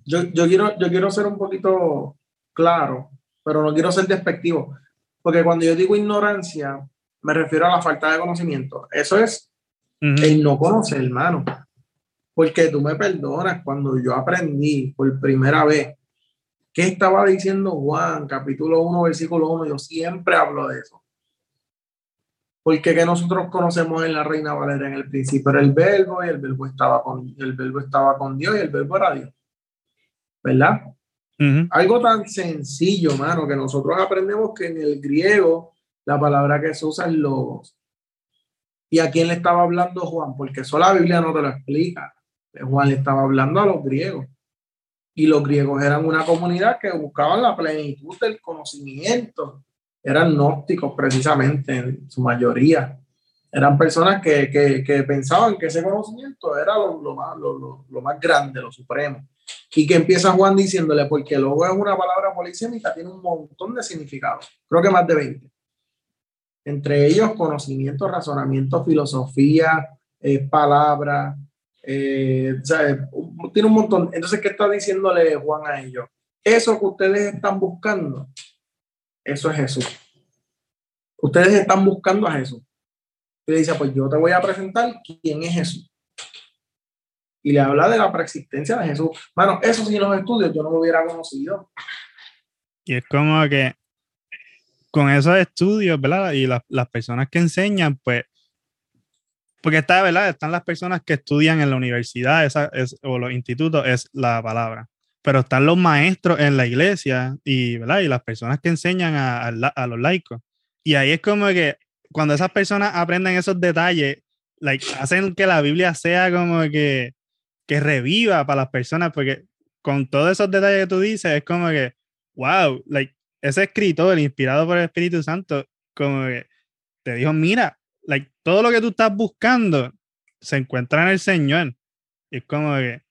Yo, yo, quiero, yo quiero ser un poquito claro, pero no quiero ser despectivo, porque cuando yo digo ignorancia, me refiero a la falta de conocimiento. Eso es el no conocer, hermano. Porque tú me perdonas cuando yo aprendí por primera vez qué estaba diciendo Juan, capítulo 1, versículo 1, yo siempre hablo de eso. Porque que nosotros conocemos en la Reina Valera en el principio era el verbo y el verbo estaba con el verbo estaba con Dios y el verbo era Dios. ¿Verdad? Algo tan sencillo, mano, que nosotros aprendemos que en el griego la palabra que se usa es logos. ¿Y a quién le estaba hablando Juan? Porque eso la Biblia no te lo explica. Juan le estaba hablando a los griegos. Y los griegos eran una comunidad que buscaban la plenitud del conocimiento eran gnósticos precisamente en su mayoría. Eran personas que, que, que pensaban que ese conocimiento era lo, lo más, lo, lo, más grande, lo supremo. Y que empieza Juan diciéndole, porque luego es una palabra polisémica, tiene un montón de significados, creo que más de 20. Entre ellos, conocimiento, razonamiento, filosofía, eh, palabra, eh, tiene un montón. Entonces, ¿qué está diciéndole Juan a ellos? Eso que ustedes están buscando, eso es Jesús. Ustedes están buscando a Jesús. Y le dice, pues yo te voy a presentar quién es Jesús. Y le habla de la preexistencia de Jesús. Bueno, eso sin los estudios yo no lo hubiera conocido. Y es como que con esos estudios, ¿verdad? Y las personas que enseñan, pues, porque está, ¿verdad? Están las personas que estudian en la universidad es, o los institutos, es la palabra pero están los maestros en la iglesia y, ¿verdad? y las personas que enseñan a, a, los laicos. Y ahí es como que cuando esas personas aprenden esos detalles, like, hacen que la Biblia sea como que, que reviva para las personas, porque con todos esos detalles que tú dices, es como que, wow, like, ese escritor inspirado por el Espíritu Santo, como que te dijo, mira, like, todo lo que tú estás buscando se encuentra en el Señor. Y es como que,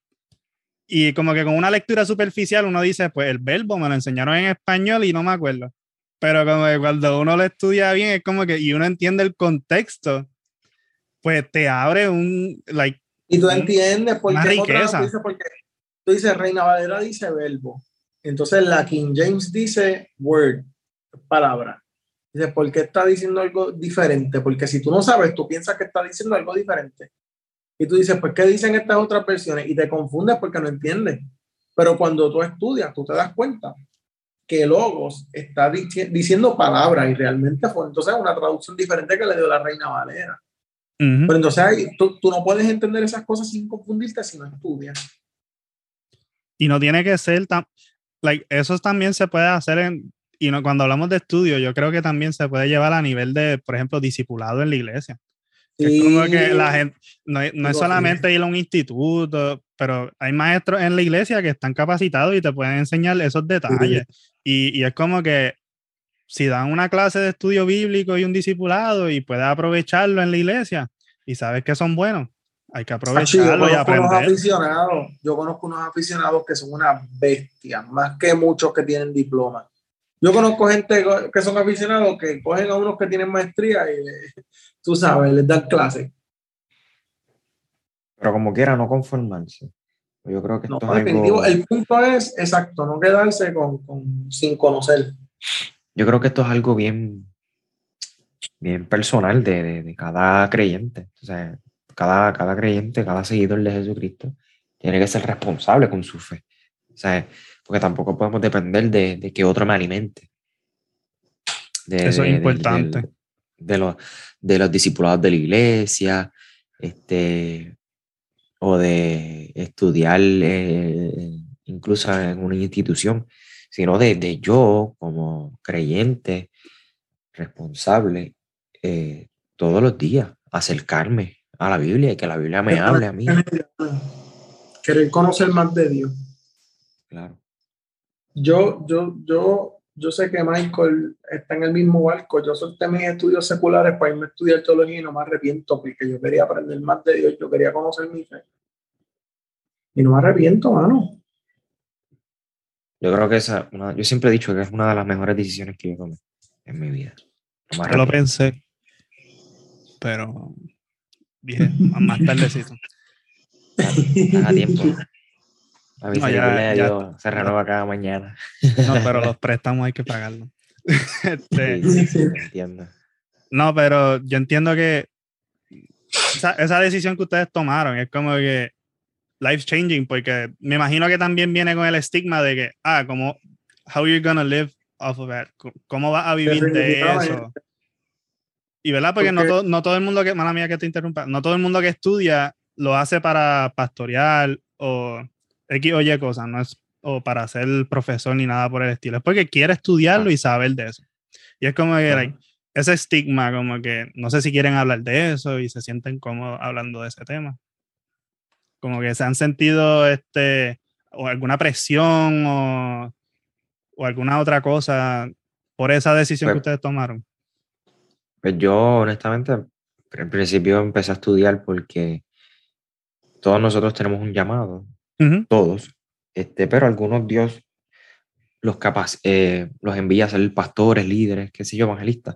y como que con una lectura superficial uno dice, pues el verbo me lo enseñaron en español y no me acuerdo. Pero como que cuando uno lo estudia bien, es como que, y uno entiende el contexto, pues te abre un, like, y tú entiendes por qué riqueza. porque tú dices, Reina Valera dice verbo. Entonces la King James dice word, palabra. Dice, ¿por qué está diciendo algo diferente? Porque si tú no sabes, tú piensas que está diciendo algo diferente. Y tú dices, pues, ¿qué dicen estas otras versiones? Y te confundes porque no entiendes. Pero cuando tú estudias, tú te das cuenta que Logos está diciendo palabras y realmente fue entonces una traducción diferente que le dio la Reina Valera. Pero entonces tú, tú, no puedes entender esas cosas sin confundirte si no estudias. Y no tiene que ser tan... Like, eso también se puede hacer en... Y no, cuando hablamos de estudio, yo creo que también se puede llevar a nivel de, por ejemplo, discipulado en la iglesia. Es como que la gente, no, no es solamente ir a un instituto, pero hay maestros en la iglesia que están capacitados y te pueden enseñar esos detalles. Y, y, es como que si dan una clase de estudio bíblico y un discipulado y puedes aprovecharlo en la iglesia y sabes que son buenos, hay que aprovecharlo y aprender. Aficionados, yo conozco unos aficionados que son una bestia, más que muchos que tienen diploma. Yo conozco gente que son aficionados que cogen a unos que tienen maestría y tú sabes, les dan clase. Pero como quiera, no conformarse. Yo creo que no, definitivo, el punto es exacto, no quedarse con, sin conocer. Yo creo que esto es algo bien, bien personal de, de, cada creyente. O sea, cada, cada creyente, cada seguidor de Jesucristo tiene que ser responsable con su fe. O sea, porque tampoco podemos depender de, de que otro me alimente. Eso es importante. De, los, de los discipulados de la iglesia, este, o de estudiar eh, incluso en una institución, sino de, yo como creyente responsable eh, todos los días acercarme a la Biblia y que la Biblia me hable a mí. Querer conocer más de Dios. Claro yo, yo, yo, yo sé que Michael está en el mismo barco. Yo solté mis estudios seculares para irme a estudiar teología y no me arrepiento porque yo quería aprender más de Dios, yo quería conocer mi fe. Y no me arrepiento, mano. Yo creo que esa, yo siempre he dicho que es una de las mejores decisiones que yo tomé en mi vida. No yo lo pensé, pero dije, más tardecito. a tiempo. La misericordia de Dios se renueva cada mañana. No, pero los préstamos hay que pagarlos. [LAUGHS] Este, entiendo. No, pero yo entiendo que esa, esa, decisión que ustedes tomaron es como que life changing, porque me imagino que también viene con el estigma de que, ah, como, how you're gonna live off of it, cómo vas a vivir de eso. Y verdad, porque, no, todo, no todo el mundo que, mala mía que te interrumpa, no todo el mundo que estudia lo hace para pastorear o X o Y cosas, no es o para ser profesor ni nada por el estilo, es porque quiere estudiarlo y saber de eso. Y es como que ese estigma, como que no sé si quieren hablar de eso y se sienten cómodos hablando de ese tema. Como que se han sentido este, o alguna presión o, o alguna otra cosa por esa decisión que pues ustedes tomaron. Pues yo, honestamente, en principio empecé a estudiar porque todos nosotros tenemos un llamado, todos, este, pero algunos Dios los capaz, eh, los envía a ser pastores, líderes, qué sé yo, evangelistas.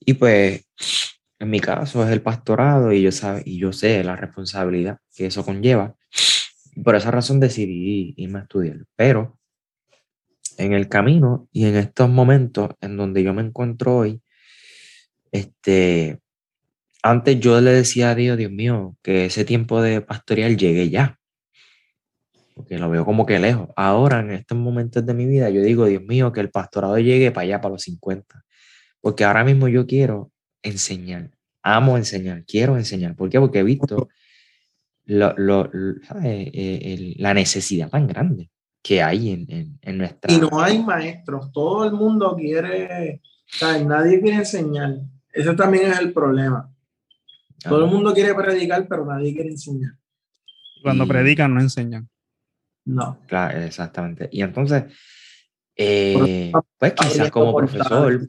Y pues, en mi caso es el pastorado y yo, sabe, y yo sé la responsabilidad que eso conlleva. Por esa razón decidí irme a estudiar. Pero en el camino y en estos momentos en donde yo me encuentro hoy, este, antes yo le decía a Dios, Dios mío, que ese tiempo de pastorear llegue ya. Porque lo veo como que lejos. Ahora, en estos momentos de mi vida, yo digo, Dios mío, que el pastorado llegue para allá, para los 50. Porque ahora mismo yo quiero enseñar. Amo enseñar, quiero enseñar. ¿Por qué? Porque he visto lo, lo, eh, la necesidad tan grande que hay en, en, nuestra... Y no hay maestros. Todo el mundo quiere, nadie quiere enseñar. Ese también es el problema. Todo el mundo quiere predicar, pero nadie quiere enseñar. Cuando predican, no enseñan. No. Claro, exactamente. Y entonces, eh, pues quizás como profesor,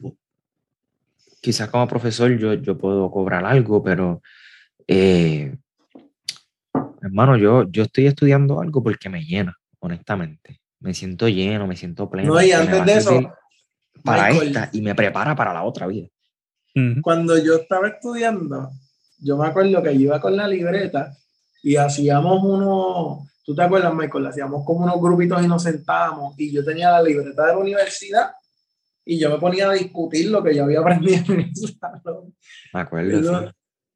quizás como profesor yo, yo puedo cobrar algo, pero eh, hermano, yo, yo estoy estudiando algo porque me llena, honestamente. Me siento lleno, me siento pleno. No, y antes de eso, para esta y me prepara para la otra vida. Cuando yo estaba estudiando, yo me acuerdo que yo iba con la libreta y hacíamos uno, tú te acuerdas, Michael, hacíamos como unos grupitos y nos sentábamos y yo tenía la libreta de la universidad y yo me ponía a discutir lo que yo había [LAUGHS] aprendido en el salón. Me acuerdo.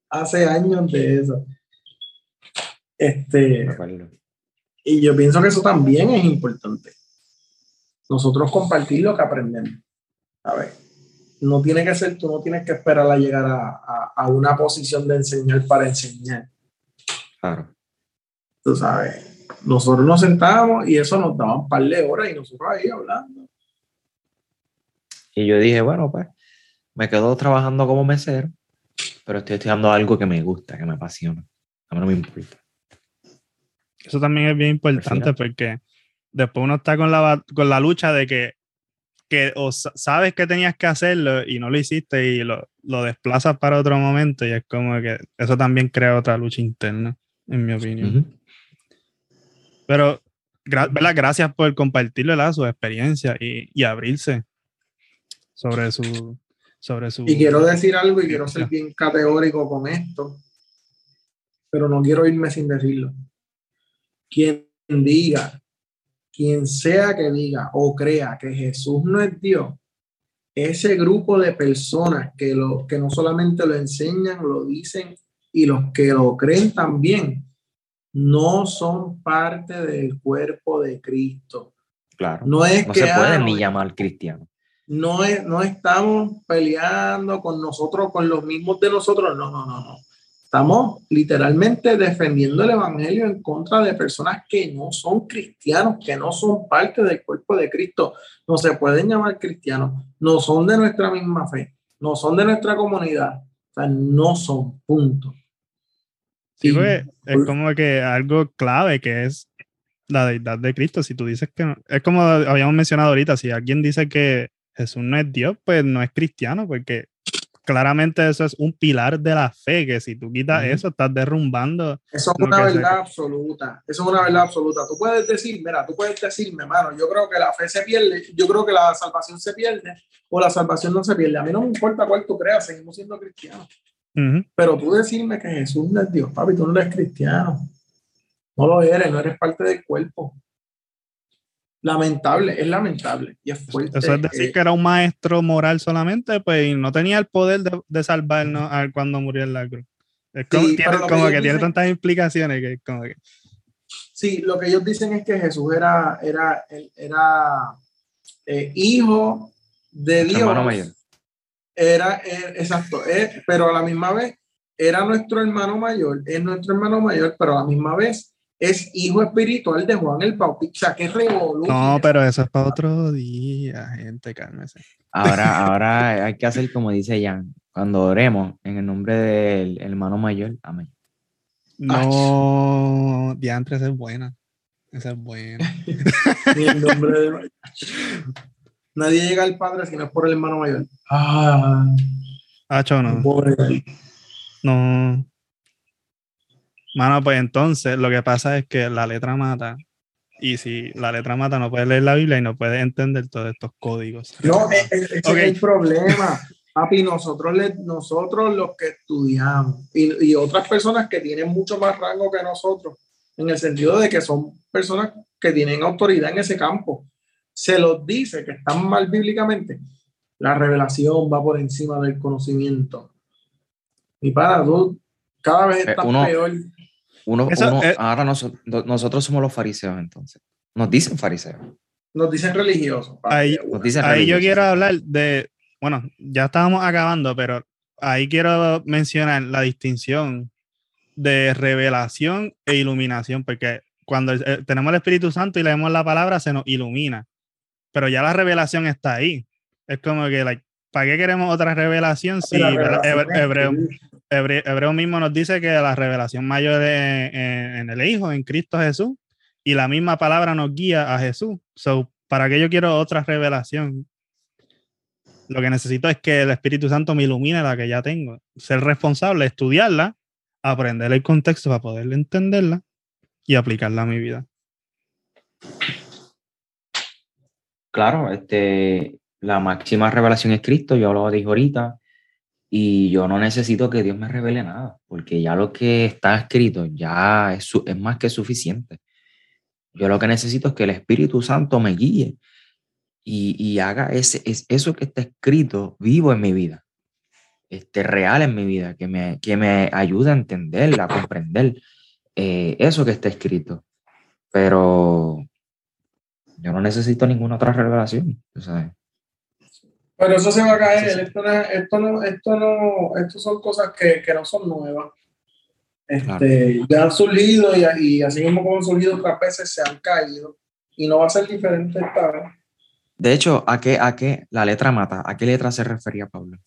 Hace años de eso. Este, me acuerdo. Y yo pienso que eso también es importante. Nosotros compartir lo que aprendemos. A ver no tiene que ser, tú no tienes que esperar a llegar a, a, una posición de enseñar para enseñar. Claro. Tú sabes, nosotros nos sentábamos y eso nos daba un par de horas y nosotros ahí hablando. Y yo dije, bueno, pues me quedo trabajando como mesero, pero estoy estudiando algo que me gusta, que me apasiona. A mí no me importa. Eso también es bien importante porque después uno está con la, con la lucha de que que o sabes que tenías que hacerlo y no lo hiciste y lo, lo, desplazas para otro momento y es como que eso también crea otra lucha interna, en mi opinión. Pero, gracias por compartirle su experiencia y, y, abrirse sobre su, sobre su... Y quiero decir algo y quiero ser bien categórico con esto, pero no quiero irme sin decirlo. Quien diga quien sea que diga o crea que Jesús no es Dios, ese grupo de personas que, lo, que no solamente lo enseñan, lo dicen y los que lo creen también, no son parte del cuerpo de Cristo. Claro. No es que se pueden ni llamar cristiano. No, es, no estamos peleando con nosotros, con los mismos de nosotros. No, no, no, no. Estamos literalmente defendiendo el Evangelio en contra de personas que no son cristianos, que no son parte del cuerpo de Cristo. No se pueden llamar cristianos, no son de nuestra misma fe, no son de nuestra comunidad. O sea, no son, punto. Sí, pues, es como que algo clave que es la deidad de Cristo. Si tú dices que es como habíamos mencionado ahorita, si alguien dice que Jesús no es Dios, pues no es cristiano, porque claramente eso es un pilar de la fe, que si tú quitas eso, estás derrumbando. Eso es una verdad absoluta, eso es una verdad absoluta. Tú puedes decir, mira, tú puedes decirme, hermano, yo creo que la fe se pierde, yo creo que la salvación se pierde o la salvación no se pierde. A mí no me importa cuál tú creas, seguimos siendo cristianos. Pero tú decirme que Jesús no es Dios, papi, tú no eres cristiano. No lo eres, no eres parte del cuerpo. lamentable, es lamentable y es fuerte. Eso es decir eh, que era un maestro moral solamente, pues y no tenía el poder de, de salvarnos a cuando murió en la cruz. Es como, Sí, tiene, que tiene tantas implicaciones que como que Sí, lo que ellos dicen es que Jesús era, era, él era eh, hijo de Dios. hermano mayor. Era, eh, exacto, eh, pero a la misma vez era nuestro hermano mayor, es nuestro hermano mayor, pero a la misma vez es hijo espiritual de Juan el Bautista, que revolución. No, pero eso es para otro día, gente, cálmese. Ahora, [LAUGHS] ahora hay que hacer como dice Jan. Cuando oremos en el nombre del hermano mayor, amén. No, diantre, esa es buena. Esa es buena. [LAUGHS] El nombre de- [LAUGHS] Nadie llega al Padre si no es por el hermano mayor. Ah, Hacho, no. pobre. No. Mano, pues entonces lo que pasa es que la letra mata. Y si la letra mata, no puedes leer la Biblia y no puedes entender todos estos códigos. No, e- e- ese Ok. es el problema. Papi, nosotros, le- nosotros los que estudiamos y, y otras personas que tienen mucho más rango que nosotros, en el sentido de que son personas que tienen autoridad en ese campo, se los dice que están mal bíblicamente. La revelación va por encima del conocimiento. Y para tú, cada vez Eh, estás uno- peor. Uno, Eso, uno- eh, ahora noso- no- nosotros somos los fariseos entonces. Nos dicen fariseos. Nos dicen religiosos. Ahí-. Nos dicen Ahí yo religiosos. quiero hablar de, bueno, ya estábamos acabando, pero ahí quiero mencionar la distinción de revelación e iluminación, porque cuando tenemos el Espíritu Santo y leemos la palabra, se nos ilumina, pero ya la revelación está ahí. Es como que, like, ¿para qué queremos otra revelación si Hebreo mismo nos dice que la revelación mayor es en, en el Hijo, en Cristo Jesús, y la misma palabra nos guía a Jesús. So, ¿para qué yo quiero otra revelación? Lo que necesito es que el Espíritu Santo me ilumine la que ya tengo. Ser responsable, estudiarla, aprender el contexto para poder entenderla y aplicarla a mi vida. Claro, este, la máxima revelación es Cristo, yo lo dije ahorita, y yo no necesito que Dios me revele nada, porque ya lo que está escrito ya es, es más que suficiente. Yo lo que necesito es que el Espíritu Santo me guíe y, y haga ese, es, eso que está escrito vivo en mi vida, este, real en mi vida, que me, que me ayude a entender, a comprender eh, eso que está escrito. Pero yo no necesito ninguna otra revelación. tú sabes. Pero eso se va a caer. Sí, sí. Esto, no, es- esto, no, esto, no, esto son cosas que, que no son nuevas. Este, Ya han surgido y, y así mismo como han surgido otras veces se han caído. Y no va a ser diferente esta vez. De hecho, ¿a qué, ¿a qué la letra mata? ¿A qué letra se refería Pablo?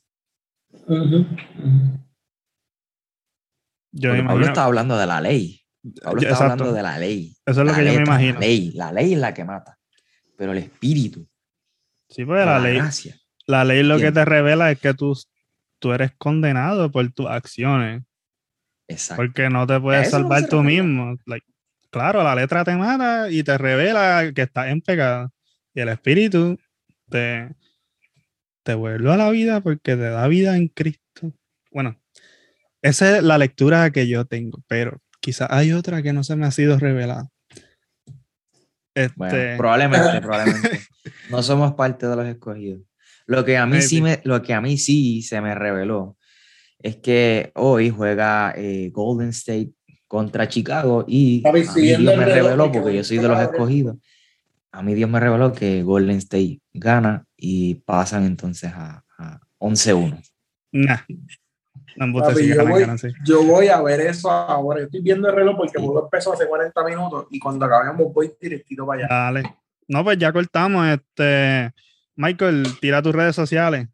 Yo Pablo está hablando de la ley. Pablo está exacto. hablando de la ley. Eso es lo La que yo me imagino. La ley, la ley es la que mata. Pero el espíritu, Sí, pues la la ley, gracia. la ley lo que te revela es que tú, tú eres condenado por tus acciones. Exacto. Porque no te puedes no salvar tú revela. mismo. Like, claro, la letra te mata y te revela que estás en pecado. Y el espíritu te, te vuelve a la vida porque te da vida en Cristo. Bueno, esa es la lectura que yo tengo, pero quizás hay otra que no se me ha sido revelada. Este, Bueno, probablemente, [LAUGHS] probablemente. No somos parte de los escogidos. Lo que a mí sí me, lo que a mí sí se me reveló es que hoy juega eh, Golden State contra Chicago y a mí Dios me reveló porque yo soy de los escogidos. A mí Dios me reveló que Golden State gana y pasan entonces a, a 11-1. nah. Papi, yo, voy, ganan, sí. yo voy a ver eso ahora. Yo estoy viendo el reloj porque juego empezó hace 40 minutos y cuando acabemos voy directito para allá. Dale. No, pues ya cortamos. Este, Michael, tira tus redes sociales.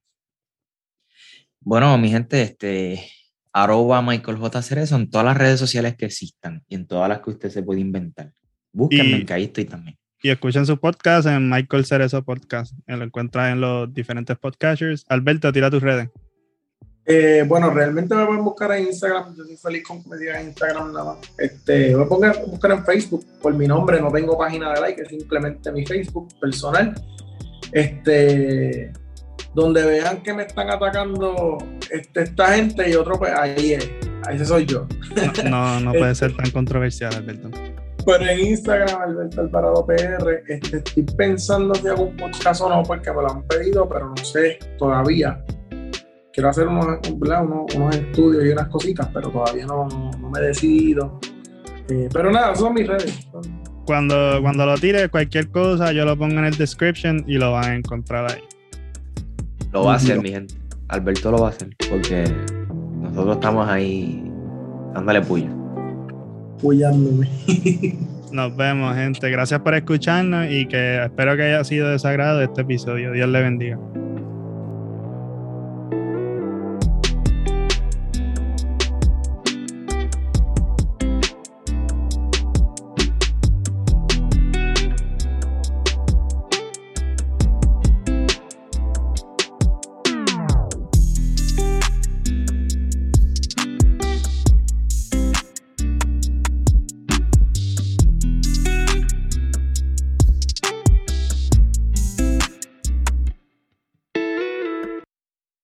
Bueno, mi gente, este, arroba Michael J. Cerezo en todas las redes sociales que existan y en todas las que usted se puede inventar. Búsquenme, Y- que ahí estoy también. Y escuchen su podcast en Michael Cerezo Podcast. Lo encuentran en los diferentes podcasters. Alberto, tira tus redes. Eh, bueno, realmente me pueden buscar en Instagram. Yo soy feliz con que me digan en Instagram nada más. Este, me pongan a buscar en Facebook por mi nombre. No tengo página de like, es simplemente mi Facebook personal. Este, donde vean que me están atacando este, esta gente y otro, pues ahí es. Ahí ese soy yo. No, no, no [LAUGHS] puede ser tan controversial, Alberto. Pero en Instagram, Alberto Alvarado PR, este, estoy pensando si hago un podcast o no, porque me lo han pedido, pero no sé todavía. Quiero hacer unos, unos, unos estudios y unas cositas, pero todavía no, no, me he decidido. Eh, pero nada, son mis redes. Cuando, cuando lo tire, cualquier cosa, yo lo pongo en el description y lo van a encontrar ahí. Lo va a hacer, mi gente. Alberto lo va a hacer, porque nosotros estamos ahí dándole puya. Puyándome. [LAUGHS] Nos vemos, gente. Gracias por escucharnos y que espero que haya sido de sagrado este episodio. Dios le bendiga.